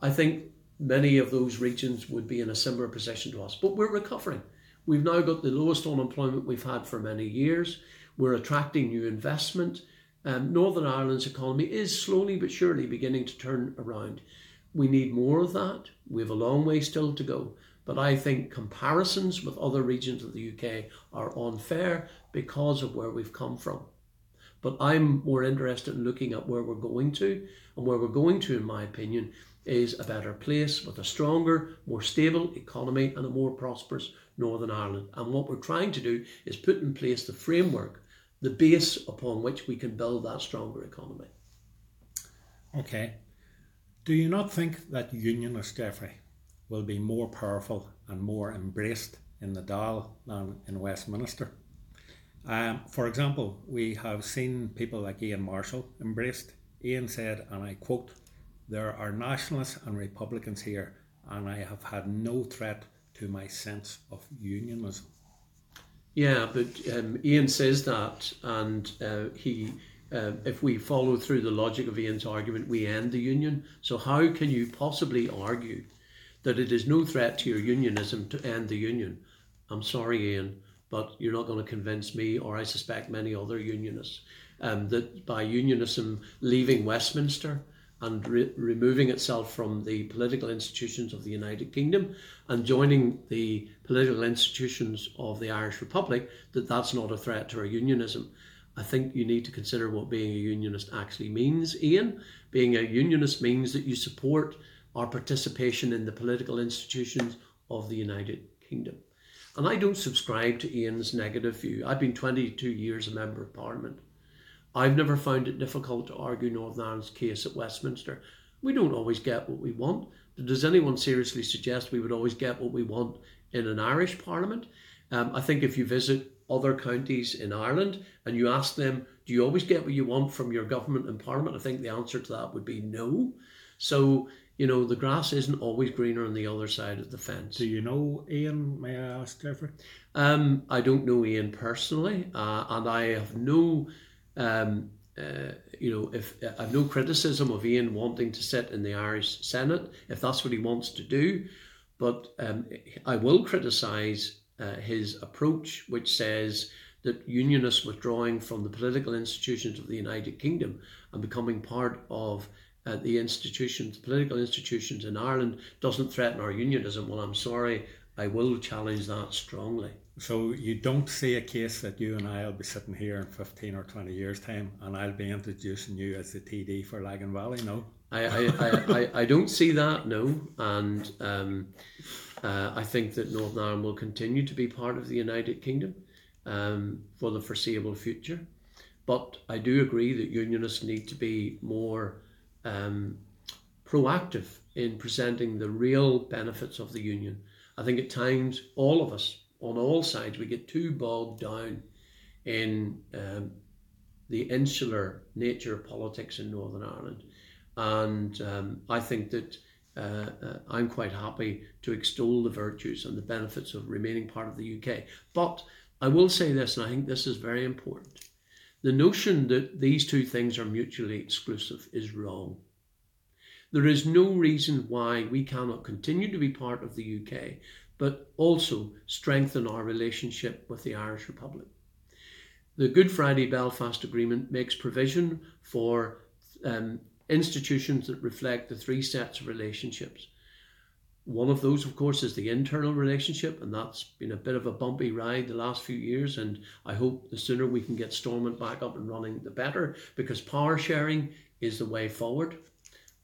I think many of those regions would be in a similar position to us, but we're recovering. We've now got the lowest unemployment we've had for many years. We're attracting new investment. Um, Northern Ireland's economy is slowly but surely beginning to turn around. We need more of that. We have a long way still to go. But I think comparisons with other regions of the UK are unfair because of where we've come from. But I'm more interested in looking at where we're going to. And where we're going to, in my opinion, is a better place with a stronger, more stable economy and a more prosperous Northern Ireland. And what we're trying to do is put in place the framework, the base upon which we can build that stronger economy. Okay. Do you not think that unionist Jeffrey will be more powerful and more embraced in the Dáil than in Westminster? Um, for example, we have seen people like Ian Marshall embraced. Ian said, and I quote, There are nationalists and Republicans here, and I have had no threat to my sense of unionism. Yeah, but um, Ian says that, and uh, he, uh, if we follow through the logic of Ian's argument, we end the union. So how can you possibly argue that it is no threat to your unionism to end the union? I'm sorry, Ian but you're not going to convince me, or I suspect many other unionists, um, that by unionism leaving Westminster and re- removing itself from the political institutions of the United Kingdom and joining the political institutions of the Irish Republic, that that's not a threat to our unionism. I think you need to consider what being a unionist actually means, Ian. Being a unionist means that you support our participation in the political institutions of the United Kingdom. And I don't subscribe to Ian's negative view. I've been 22 years a Member of Parliament. I've never found it difficult to argue Northern Ireland's case at Westminster. We don't always get what we want. Does anyone seriously suggest we would always get what we want in an Irish Parliament? Um, I think if you visit other counties in Ireland and you ask them, do you always get what you want from your government and Parliament? I think the answer to that would be no. So you know, the grass isn't always greener on the other side of the fence. Do you know Ian, may I ask, Jeffrey? Um, I don't know Ian personally, uh, and I have no, um, uh, you know, if I have no criticism of Ian wanting to sit in the Irish Senate, if that's what he wants to do, but um, I will criticise uh, his approach, which says that unionists withdrawing from the political institutions of the United Kingdom and becoming part of uh, the institutions, the political institutions in Ireland, doesn't threaten our unionism. Well, I'm sorry, I will challenge that strongly. So you don't see a case that you and I will be sitting here in 15 or 20 years' time and I'll be introducing you as the TD for Lagan Valley, no? I, I, I, I, don't see that, no. And um, uh, I think that Northern Ireland will continue to be part of the United Kingdom um, for the foreseeable future. But I do agree that unionists need to be more um, proactive in presenting the real benefits of the union. I think at times all of us on all sides we get too bogged down in um, the insular nature of politics in Northern Ireland, and um, I think that. Uh, uh, I'm quite happy to extol the virtues and the benefits of remaining part of the UK. But I will say this, and I think this is very important. The notion that these two things are mutually exclusive is wrong. There is no reason why we cannot continue to be part of the UK, but also strengthen our relationship with the Irish Republic. The Good Friday Belfast Agreement makes provision for um, institutions that reflect the three sets of relationships one of those, of course, is the internal relationship, and that's been a bit of a bumpy ride the last few years. And I hope the sooner we can get Stormont back up and running, the better, because power sharing is the way forward.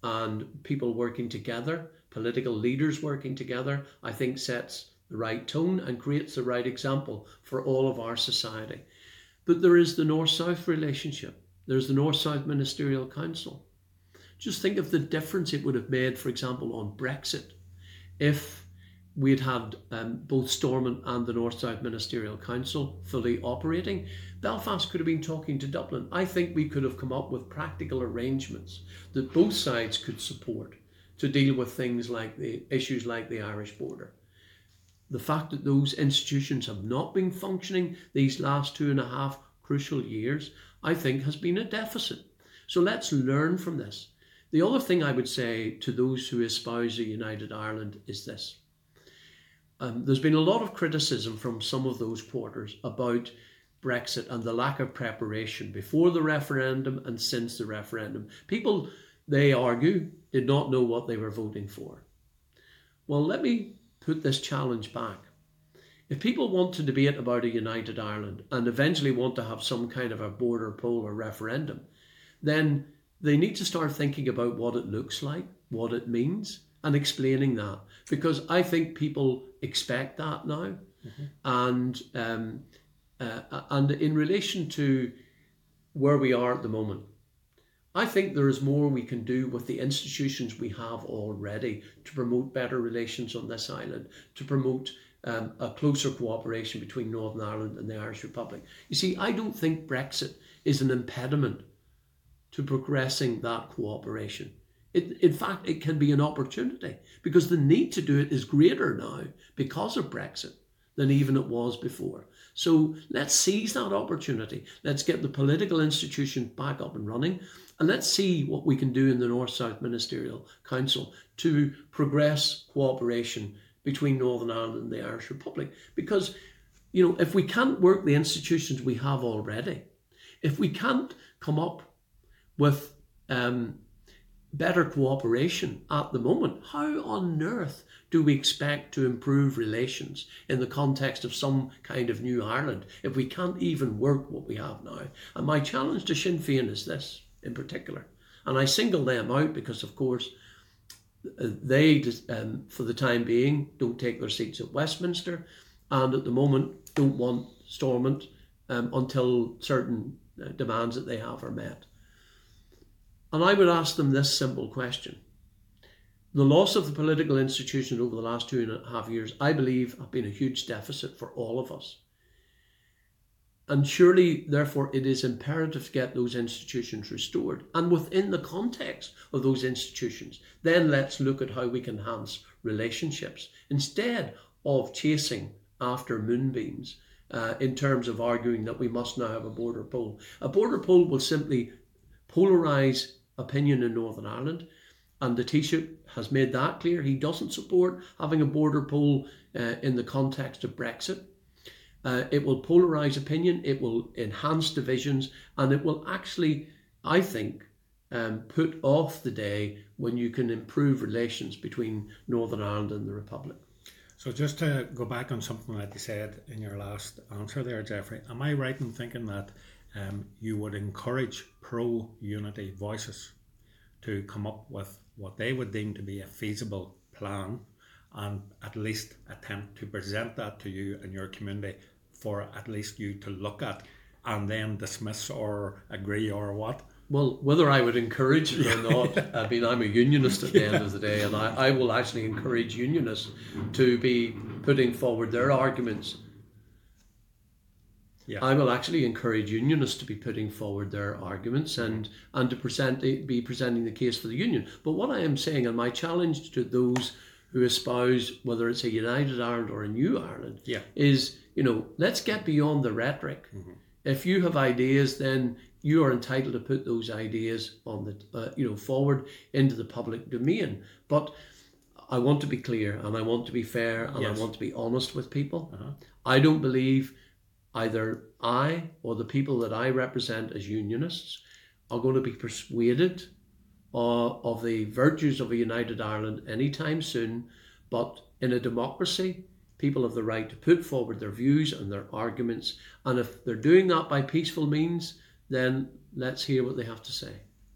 And people working together, political leaders working together, I think sets the right tone and creates the right example for all of our society. But there is the North South relationship, there's the North South Ministerial Council. Just think of the difference it would have made, for example, on Brexit if we'd had um, both Stormont and the North South Ministerial Council fully operating, Belfast could have been talking to Dublin. I think we could have come up with practical arrangements that both sides could support to deal with things like the issues like the Irish border. The fact that those institutions have not been functioning these last two and a half crucial years, I think has been a deficit. So let's learn from this. The other thing I would say to those who espouse a united Ireland is this. Um, there's been a lot of criticism from some of those porters about Brexit and the lack of preparation before the referendum and since the referendum. People, they argue, did not know what they were voting for. Well, let me put this challenge back. If people want to debate about a united Ireland and eventually want to have some kind of a border poll or referendum, then they need to start thinking about what it looks like, what it means, and explaining that. Because I think people expect that now. Mm-hmm. And um, uh, and in relation to where we are at the moment, I think there is more we can do with the institutions we have already to promote better relations on this island, to promote um, a closer cooperation between Northern Ireland and the Irish Republic. You see, I don't think Brexit is an impediment to progressing that cooperation. It, in fact, it can be an opportunity because the need to do it is greater now because of Brexit than even it was before. So let's seize that opportunity. Let's get the political institution back up and running. And let's see what we can do in the North South Ministerial Council to progress cooperation between Northern Ireland and the Irish Republic. Because, you know, if we can't work the institutions we have already, if we can't come up with um, better cooperation at the moment, how on earth do we expect to improve relations in the context of some kind of new Ireland if we can't even work what we have now? And my challenge to Sinn Féin is this in particular. And I single them out because, of course, they, um, for the time being, don't take their seats at Westminster and at the moment don't want Stormont um, until certain uh, demands that they have are met. And I would ask them this simple question. The loss of the political institution over the last two and a half years, I believe, have been a huge deficit for all of us. And surely, therefore, it is imperative to get those institutions restored. And within the context of those institutions, then let's look at how we can enhance relationships instead of chasing after moonbeams uh, in terms of arguing that we must now have a border poll. A border poll will simply polarise opinion in Northern Ireland. And the Taoiseach has made that clear. He doesn't support having a border poll uh, in the context of Brexit. Uh, it will polarise opinion, it will enhance divisions, and it will actually, I think, um, put off the day when you can improve relations between Northern Ireland and the Republic. So, just to go back on something that you said in your last answer there, Jeffrey, am I right in thinking that um, you would encourage pro unity voices to come up with what they would deem to be a feasible plan and at least attempt to present that to you and your community for at least you to look at and then dismiss or agree or what? Well, whether I would encourage it or not, I mean, I'm a unionist at the end of the day, and I, I will actually encourage unionists to be putting forward their arguments yeah. I will actually encourage unionists to be putting forward their arguments and and to present be presenting the case for the union. But what I am saying, and my challenge to those who espouse whether it's a united Ireland or a new Ireland, yeah. is you know let's get beyond the rhetoric. Mm-hmm. If you have ideas, then you are entitled to put those ideas on the uh, you know forward into the public domain. But I want to be clear and I want to be fair and yes. I want to be honest with people. Uh-huh. I don't believe either I or the people that I represent as unionists are going to be persuaded uh, of the virtues of a united Ireland anytime soon. But in a democracy, people have the right to put forward their views and their arguments. And if they're doing that by peaceful means, then let's hear what they have to say.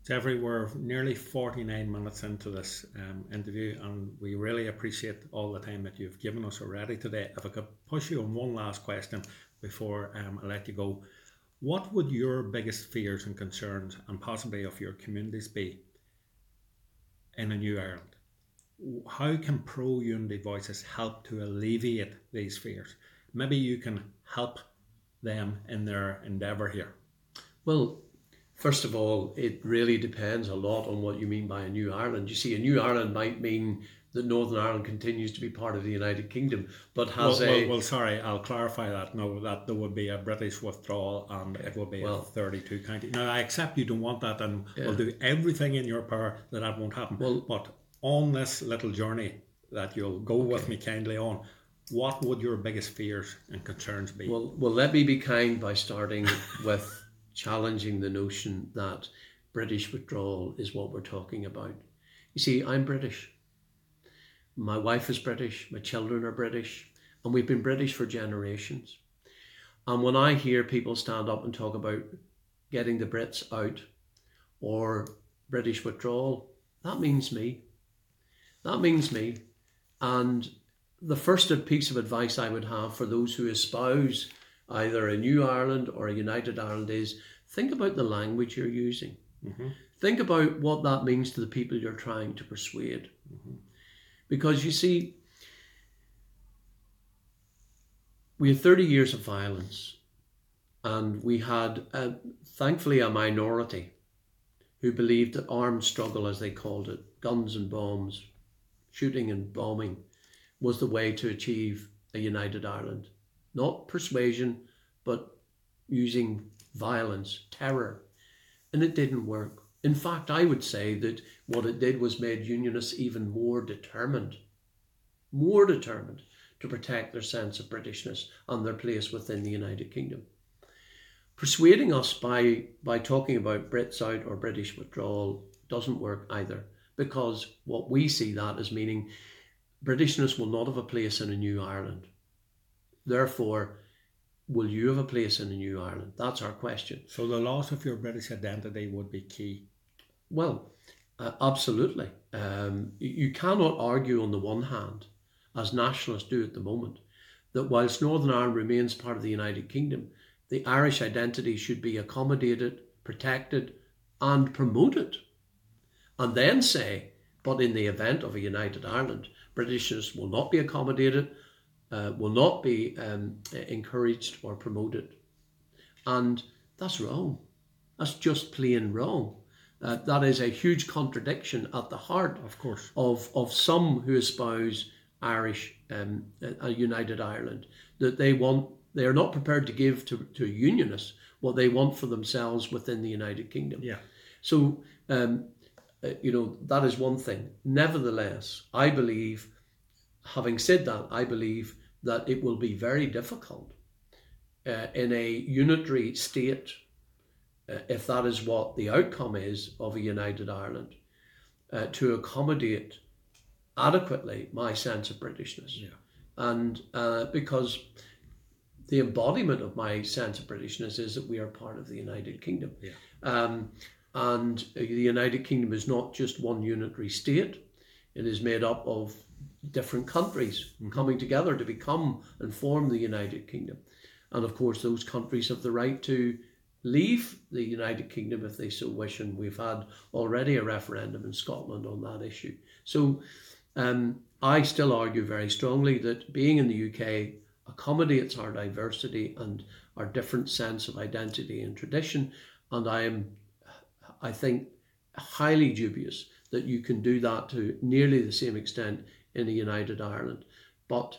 Jeffrey, we're nearly 49 minutes into this um, interview, and we really appreciate all the time that you've given us already today. If I could push you on one last question, before um, I let you go. What would your biggest fears and concerns, and possibly of your communities, be in a new Ireland? How can pro unity voices help to alleviate these fears? Maybe you can help them in their endeavour here. Well, first of all, it really depends a lot on what you mean by a new Ireland. You see, a new Ireland might mean that Northern Ireland continues to be part of the United Kingdom, but Well, has well, a well, sorry, I'll clarify that. No, that there would be a British withdrawal and it would be Well- a 32 county. Now, I accept you don't want that and Yeah. we'll do everything in your power that that won't happen. Well- but on this little journey that you'll go with me kindly on, what would your biggest fears and concerns be? Well, well, let me be kind by starting with challenging the notion that British withdrawal is what we're talking about. You see, I'm British. My wife is British. My children are British. And we've been British for generations. And when I hear people stand up and talk about getting the Brits out or British withdrawal, that means me. That means me. And the first piece of advice I would have for those who espouse either a new Ireland or a united Ireland is think about the language you're using. Mhm. Think about what that means to the people you're trying to persuade. Because you see, we had 30 years of violence, and we had, uh, thankfully, a minority who believed that armed struggle, as they called it, guns and bombs, shooting and bombing, was the way to achieve a united Ireland. Not persuasion, but using violence, terror. And it didn't work. In fact, I would say that what it did was made Unionists even more determined, more determined to protect their sense of Britishness and their place within the United Kingdom. Persuading us by, by talking about Brits out or British withdrawal doesn't work either, because what we see that as meaning Britishness will not have a place in a new Ireland. Therefore, will you have a place in a new Ireland? That's our question. so the loss of your British identity would be key. Well, uh, absolutely. Um, you you cannot argue on the one hand, as nationalists do at the moment, that whilst Northern Ireland remains part of the United Kingdom, the Irish identity should be accommodated, protected, and promoted. And then say, but in the event of a united Ireland, Britishness will not be accommodated, uh, will not be um, encouraged or promoted. And that's wrong. That's just plain wrong. Uh, that is a huge contradiction at the heart Of course. of, of some who espouse Irish, um, a a united Ireland, that they want, they are not prepared to give to, to unionists what they want for themselves within the United Kingdom. Yeah. So, um, uh, you know, that is one thing. Nevertheless, I believe, having said that, I believe that it will be very difficult uh, in a unitary state, uh, if that is what the outcome is of a united Ireland, uh, to accommodate adequately my sense of Britishness. Yeah. And uh, because the embodiment of my sense of Britishness is that we are part of the United Kingdom. Yeah. Um, and the United Kingdom is not just one unitary state, it is made up of different countries coming together to become and form the United Kingdom. And of course, those countries have the right to leave the United Kingdom if they so wish, and we've had already a referendum in Scotland on that issue. So um, I still argue very strongly that being in the UK accommodates our diversity and our different sense of identity and tradition, and I am, I think, highly dubious that you can do that to nearly the same extent in the united Ireland. But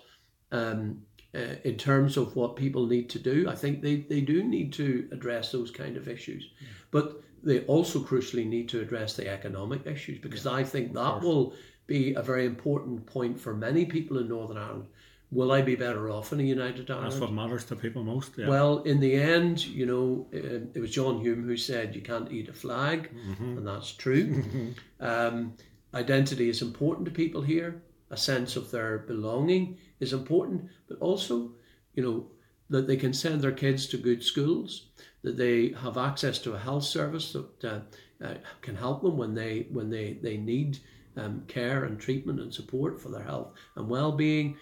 um, uh, in terms of what people need to do, I think they, they do need to address those kind of issues. But they also crucially need to address the economic issues because I think that will be a very important point for many people in Northern Ireland. Will I be better off in a united Ireland? That's what matters to people most. Yeah. Well, in the end, you know, uh, it was John Hume who said you can't eat a flag, and that's true. um, identity is important to people here. A sense of their belonging is important, but also, you know, that they can send their kids to good schools, that they have access to a health service that uh, uh, can help them when they when they they need um, care and treatment and support for their health and well-being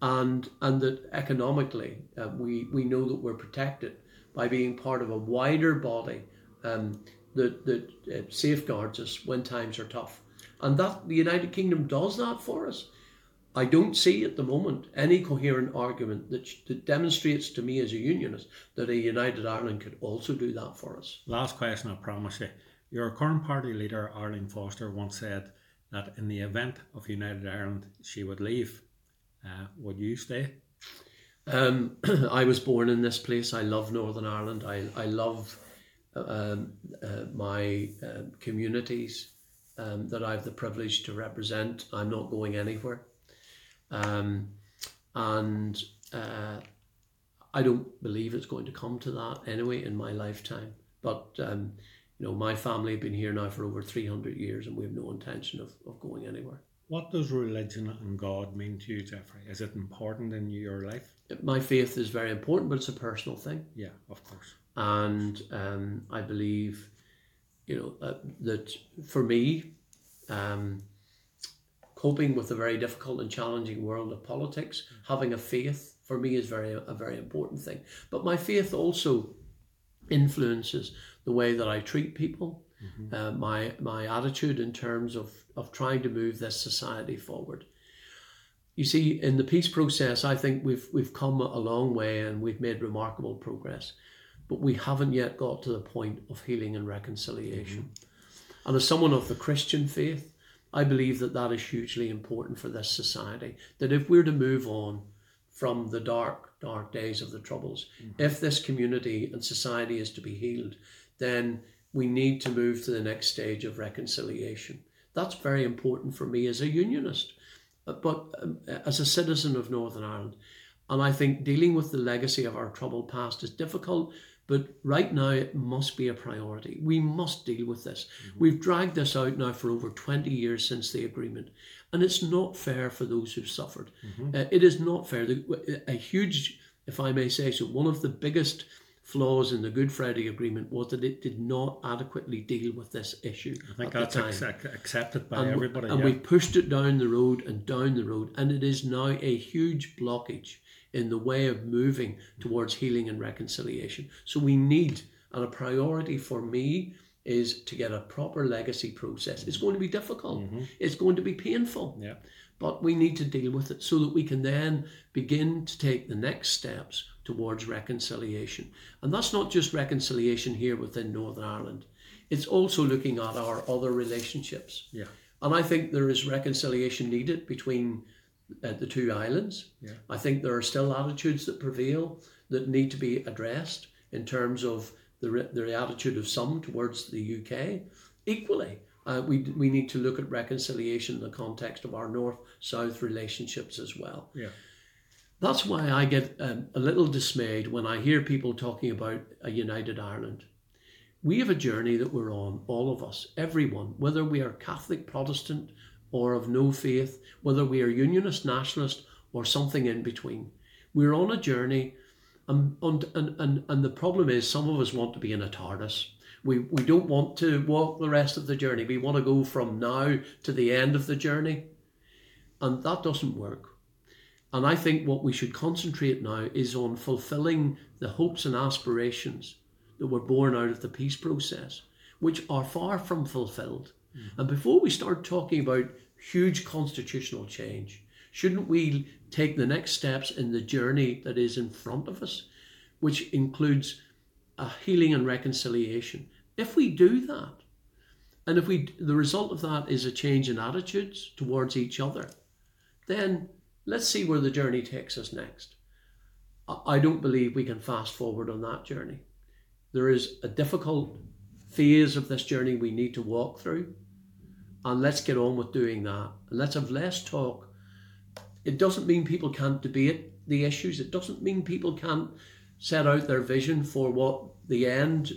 and and that economically uh, we we know that we're protected by being part of a wider body um, that that uh, safeguards us when times are tough, and that the United Kingdom does that for us. I don't see at the moment any coherent argument that, that demonstrates to me as a unionist that a united Ireland could also do that for us. Last question, I promise you. Your current party leader, Arlene Foster, once said, that in the event of United Ireland, she would leave. Uh, would you stay? Um, I was born in this place. I love Northern Ireland. I, I love um, uh, my uh, communities um, that I have the privilege to represent. I'm not going anywhere. Um, and uh, I don't believe it's going to come to that anyway in my lifetime. But um, you know, my family have been here now for over 300 years and we have no intention of, of going anywhere. What does religion and God mean to you, Jeffrey? Is it important in your life? My faith is very important, but it's a personal thing. Yeah, of course. And um, I believe, you know, uh, that for me, um, coping with the very difficult and challenging world of politics, having a faith for me is very a very important thing. But my faith also influences the way that I treat people, mm-hmm. uh, my my attitude in terms of of trying to move this society forward. You see, in the peace process, I think we've we've come a long way and we've made remarkable progress, but we haven't yet got to the point of healing and reconciliation. Mm-hmm. And as someone of the Christian faith, I believe that that is hugely important for this society. That if we're to move on from the dark, dark days of the Troubles, mm-hmm. if this community and society is to be healed, then we need to move to the next stage of reconciliation. That's very important for me as a unionist, uh, but um, as a citizen of Northern Ireland. And I think dealing with the legacy of our troubled past is difficult, but right now it must be a priority. We must deal with this. Mm-hmm. We've dragged this out now for over 20 years since the agreement, and it's not fair for those who've suffered. Mm-hmm. Uh, it is not fair. A huge, if I may say so, one of the biggest flaws in the Good Friday Agreement was that it did not adequately deal with this issue. I think that's accepted by and everybody. We, and yeah. we pushed it down the road and down the road, and it is now a huge blockage in the way of moving towards healing and reconciliation. So we need, and a priority for me is to get a proper legacy process. It's going to be difficult. Mm-hmm. It's going to be painful. Yeah. But we need to deal with it so that we can then begin to take the next steps towards reconciliation. And that's not just reconciliation here within Northern Ireland, it's also looking at our other relationships. Yeah. And I think there is reconciliation needed between uh, the two islands. Yeah. I think there are still attitudes that prevail that need to be addressed in terms of the, the attitude of some towards the UK. Equally, uh, we, we need to look at reconciliation in the context of our north south relationships as well. Yeah. That's why I get um, a little dismayed when I hear people talking about a united Ireland. We have a journey that we're on, all of us, everyone, whether we are Catholic, Protestant, or of no faith, whether we are unionist, nationalist, or something in between. We're on a journey, and, and, and, and the problem is some of us want to be in a TARDIS. We, we don't want to walk the rest of the journey. We want to go from now to the end of the journey. And that doesn't work. And I think what we should concentrate now is on fulfilling the hopes and aspirations that were born out of the peace process, which are far from fulfilled. Mm-hmm. And before we start talking about huge constitutional change, shouldn't we take the next steps in the journey that is in front of us, which includes a healing and reconciliation? If we do that, and if we the result of that is a change in attitudes towards each other, then Let's see where the journey takes us next. I don't believe we can fast forward on that journey. There is a difficult phase of this journey we need to walk through, and let's get on with doing that. And let's have less talk. It doesn't mean people can't debate the issues, it doesn't mean people can't set out their vision for what the end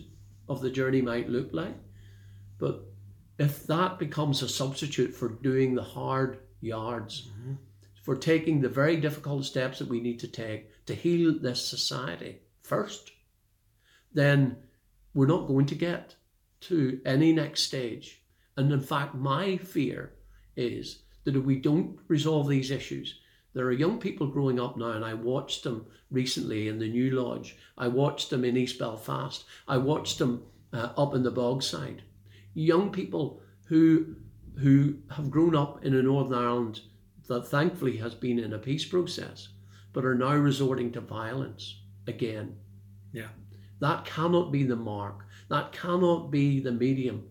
of the journey might look like. But if that becomes a substitute for doing the hard yards, mm-hmm for taking the very difficult steps that we need to take to heal this society first, then we're not going to get to any next stage. And in fact, my fear is that if we don't resolve these issues, there are young people growing up now, and I watched them recently in the New Lodge. I watched them in East Belfast. I watched them uh, up in the Bogside. Young people who who have grown up in a Northern Ireland that thankfully has been in a peace process, but are now resorting to violence again. Yeah. That cannot be the mark. That cannot be the medium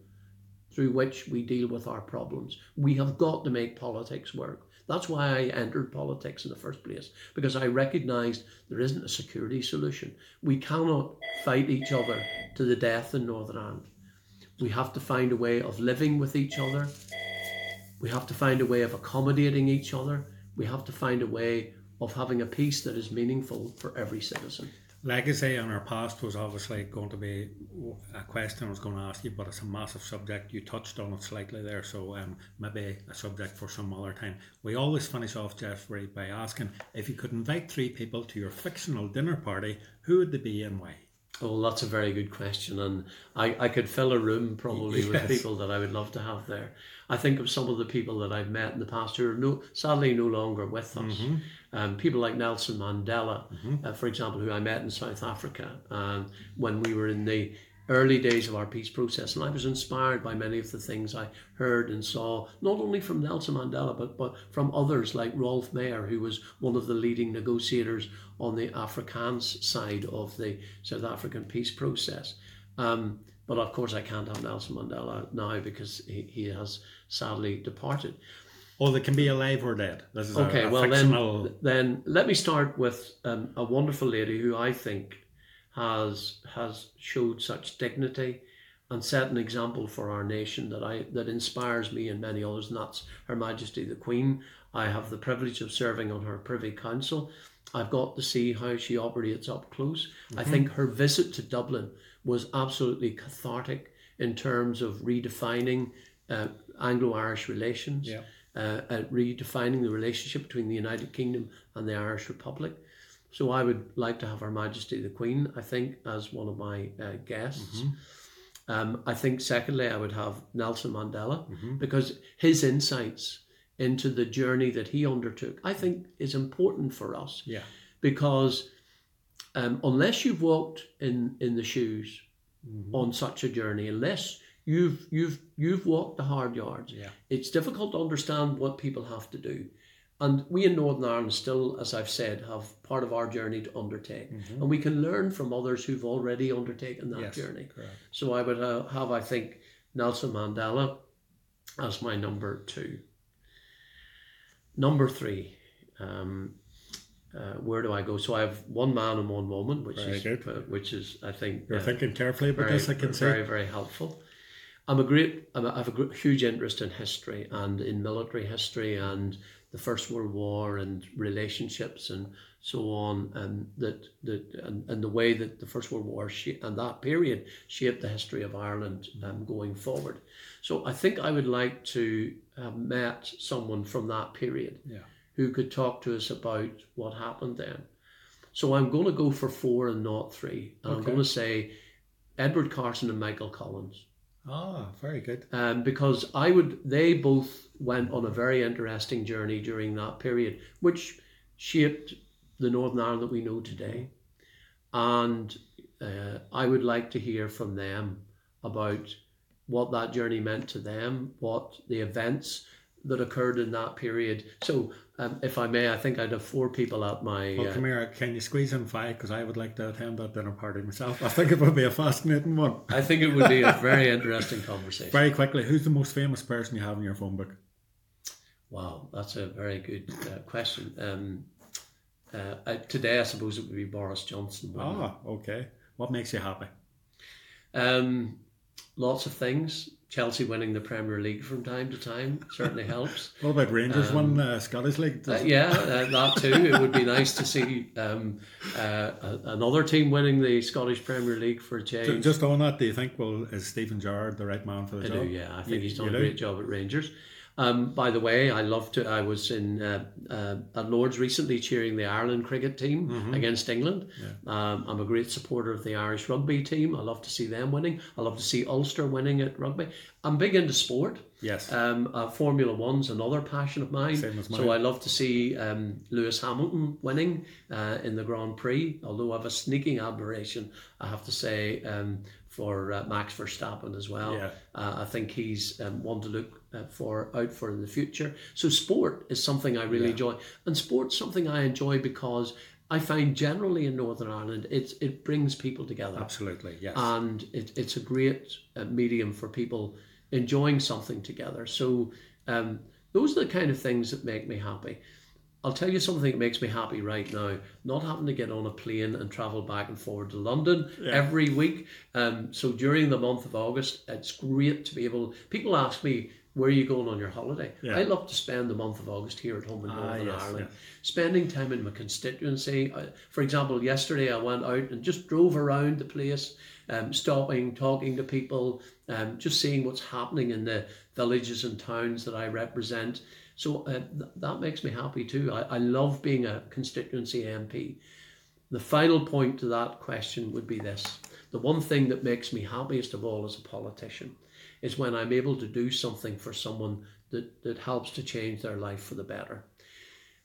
through which we deal with our problems. We have got to make politics work. That's why I entered politics in the first place, because I recognised there isn't a security solution. We cannot fight each other to the death in Northern Ireland. We have to find a way of living with each other. We have to find a way of accommodating each other. We have to find a way of having a peace that is meaningful for every citizen. Legacy in our past was obviously going to be a question I was going to ask you, but it's a massive subject. You touched on it slightly there, so um, maybe a subject for some other time. We always finish off, Jeffrey, by asking if you could invite three people to your fictional dinner party, who would they be and why? Oh, that's a very good question, and I, I could fill a room probably Yes. with people that I would love to have there. I think of some of the people that I've met in the past who are no, sadly no longer with us. Mm-hmm. Um, people like Nelson Mandela, uh, for example, who I met in South Africa um, when we were in the early days of our peace process, and I was inspired by many of the things I heard and saw, not only from Nelson Mandela, but but from others like Roelf Meyer, who was one of the leading negotiators on the Afrikaans side of the South African peace process. Um, but of course, I can't have Nelson Mandela now because he, he has sadly departed. Oh, they can be alive or dead. This is a- Okay, a, well fictional. then, then let me start with um, a wonderful lady who I think has has showed such dignity and set an example for our nation that I that inspires me and many others, and that's Her Majesty the Queen. I have the privilege of serving on her Privy Council. I've got to see how she operates up close. I think her visit to Dublin was absolutely cathartic in terms of redefining uh, Anglo-Irish relations Yeah. uh, at redefining the relationship between the United Kingdom and the Irish Republic. So I would like to have Her Majesty the Queen, I think, as one of my uh, guests. Um, I think, secondly, I would have Nelson Mandela because his insights into the journey that he undertook, I think, is important for us Yeah. because um, unless you've walked in, in the shoes Mm-hmm. on such a journey, unless you've you've you've walked the hard yards, Yeah. it's difficult to understand what people have to do. And we in Northern Ireland still, as I've said, have part of our journey to undertake. And we can learn from others who've already undertaken that Yes, journey. correct. So I would uh, have, I think, Nelson Mandela as my number two. Number three, um, uh, where do I go? So I have one man and one woman, which Very is uh, which is I think You're uh, thinking carefully about very, this, I can say very, very helpful. I'm a great, I'm a, I have a gr- huge interest in history and in military history and the First World War and relationships and so on, and that that and, and the way that the First World War sh- and that period shaped the history of Ireland um, going forward. So I think I would like to have met someone from that period Yeah. who could talk to us about what happened then. So I'm going to go for four and not three. And I'm going to say Edward Carson and Michael Collins. Ah, very good. Um, because I would, they both went on a very interesting journey during that period, which shaped the Northern Ireland that we know today. And uh, I would like to hear from them about what that journey meant to them, what the events that occurred in that period. So, um, if I may, I think I'd have four people at my. Well, uh, come here. Can you squeeze in five? Because I would like to attend that dinner party myself. I think it would be a fascinating one. I think it would be a very interesting conversation. Very quickly, who's the most famous person you have in your phone book? Wow, that's a very good uh, question. Um, uh, uh, today, I suppose it would be Boris Johnson. Ah, okay. What makes you happy? Um, lots of things. Chelsea winning the Premier League from time to time certainly helps. What about Rangers Um, won uh, Scottish League? Uh, yeah, uh, that too. It would be nice to see um, uh, another team winning the Scottish Premier League for a change. Just on that, do you think, well, is Steven Gerrard the right man for the I job? do, yeah. I think You- he's done a do? great job at Rangers. Um, by the way, I love to. I was in uh, uh, at Lords recently cheering the Ireland cricket team Mm-hmm. against England. Um, I'm a great supporter of the Irish rugby team. I love to see them winning. I love to see Ulster winning at rugby. I'm big into sport. Yes. Um, uh, Formula One's another passion of mine. Same as mine. So I love to see um, Lewis Hamilton winning uh, in the Grand Prix. Although I have a sneaking admiration, I have to say, um, for uh, Max Verstappen as well. Yeah. Uh, I think he's um, one to look uh, for out for in the future. So sport is something I really Yeah. enjoy, and sport's something I enjoy because I find generally in Northern Ireland it's it brings people together Absolutely, yes. and it, it's a great uh, medium for people enjoying something together. So um, those are the kind of things that make me happy. I'll tell you something that makes me happy right now. Not having to get on a plane and travel back and forward to London yeah. every week. Um, so during the month of August, it's great to be able. People ask me, "Where are you going on your holiday?" Yeah. I love to spend the month of August here at home in ah, Northern yes, Ireland, spending time in my constituency. I, for example, yesterday I went out and just drove around the place, um, stopping, talking to people, um, just seeing what's happening in the villages and towns that I represent. So uh, th- that makes me happy too. I, I love being a constituency MP. The final point to that question would be this the one thing that makes me happiest of all as a politician is when I'm able to do something for someone that, that helps to change their life for the better.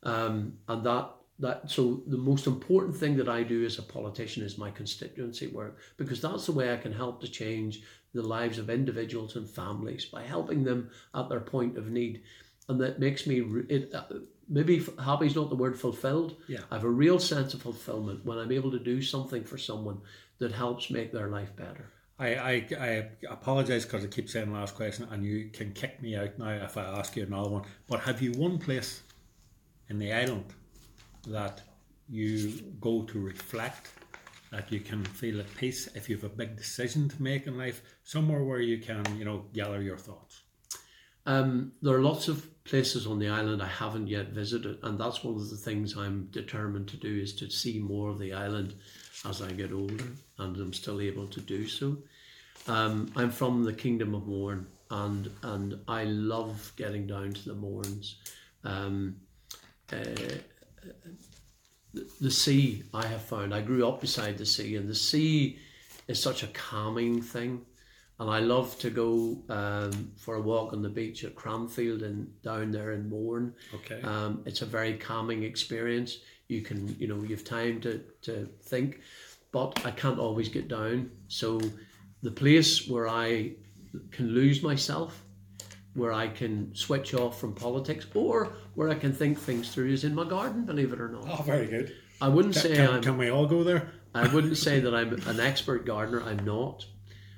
Um, and that that so the most important thing that I do as a politician is my constituency work because that's the way I can help to change the lives of individuals and families by helping them at their point of need and that makes me it uh, maybe happy is not the word fulfilled yeah i have a real sense of fulfillment when i'm able to do something for someone that helps make their life better I, I, I apologize because I keep saying last question and you can kick me out now if I ask you another one. But have you one place in the island that you go to reflect, that you can feel at peace if you have a big decision to make in life, somewhere where you can, you know, gather your thoughts? Um, there are lots of places on the island I haven't yet visited, and that's one of the things I'm determined to do is to see more of the island as I get older, and I'm still able to do so. Um, I'm from the Kingdom of Mourne, and and I love getting down to the Mournes. Um, uh, the sea I have found. I grew up beside the sea, and the sea is such a calming thing and I love to go um, for a walk on the beach at Cranfield and down there in Mourne. Okay. Um, it's a very calming experience. You can, you know, you have time to, to think, but I can't always get down. So the place where I can lose myself, where I can switch off from politics, or where I can think things through is in my garden, believe it or not. Oh, very good. I wouldn't can, say can, I'm. Can we all go there? I wouldn't say that I'm an expert gardener. I'm not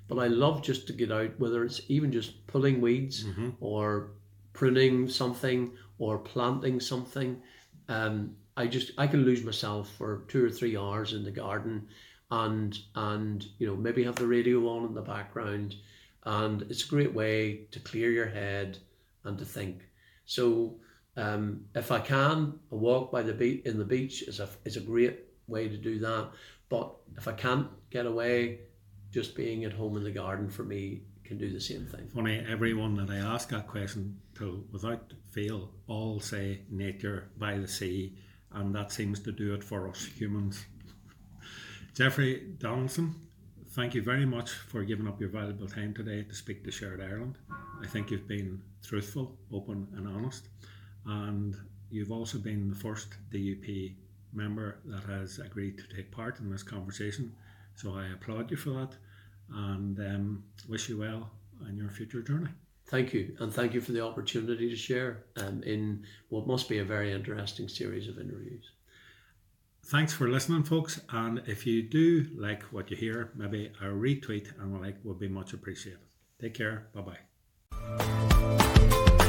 but I love just to get out, whether it's even just pulling weeds mm-hmm. or pruning something or planting something. Um, I just I can lose myself for two or three hours in the garden, and and you know maybe have the radio on in the background, and it's a great way to clear your head and to think. So um, if I can, a walk by the beach in the beach is a is a great way to do that. But if I can't get away, just being at home in the garden for me can do the same thing. Funny, everyone that I ask that question to, without fail, all say nature by the sea, and that seems to do it for us humans. Jeffrey Donaldson, thank you very much for giving up your valuable time today to speak to Shared Ireland. I think you've been truthful, open, and honest, and you've also been the first DUP member that has agreed to take part in this conversation. So I applaud you for that and um, wish you well on your future journey. Thank you, and thank you for the opportunity to share um, in what must be a very interesting series of interviews. Thanks for listening, folks. And if you do like what you hear, maybe a retweet and a like would be much appreciated. Take care. Bye bye.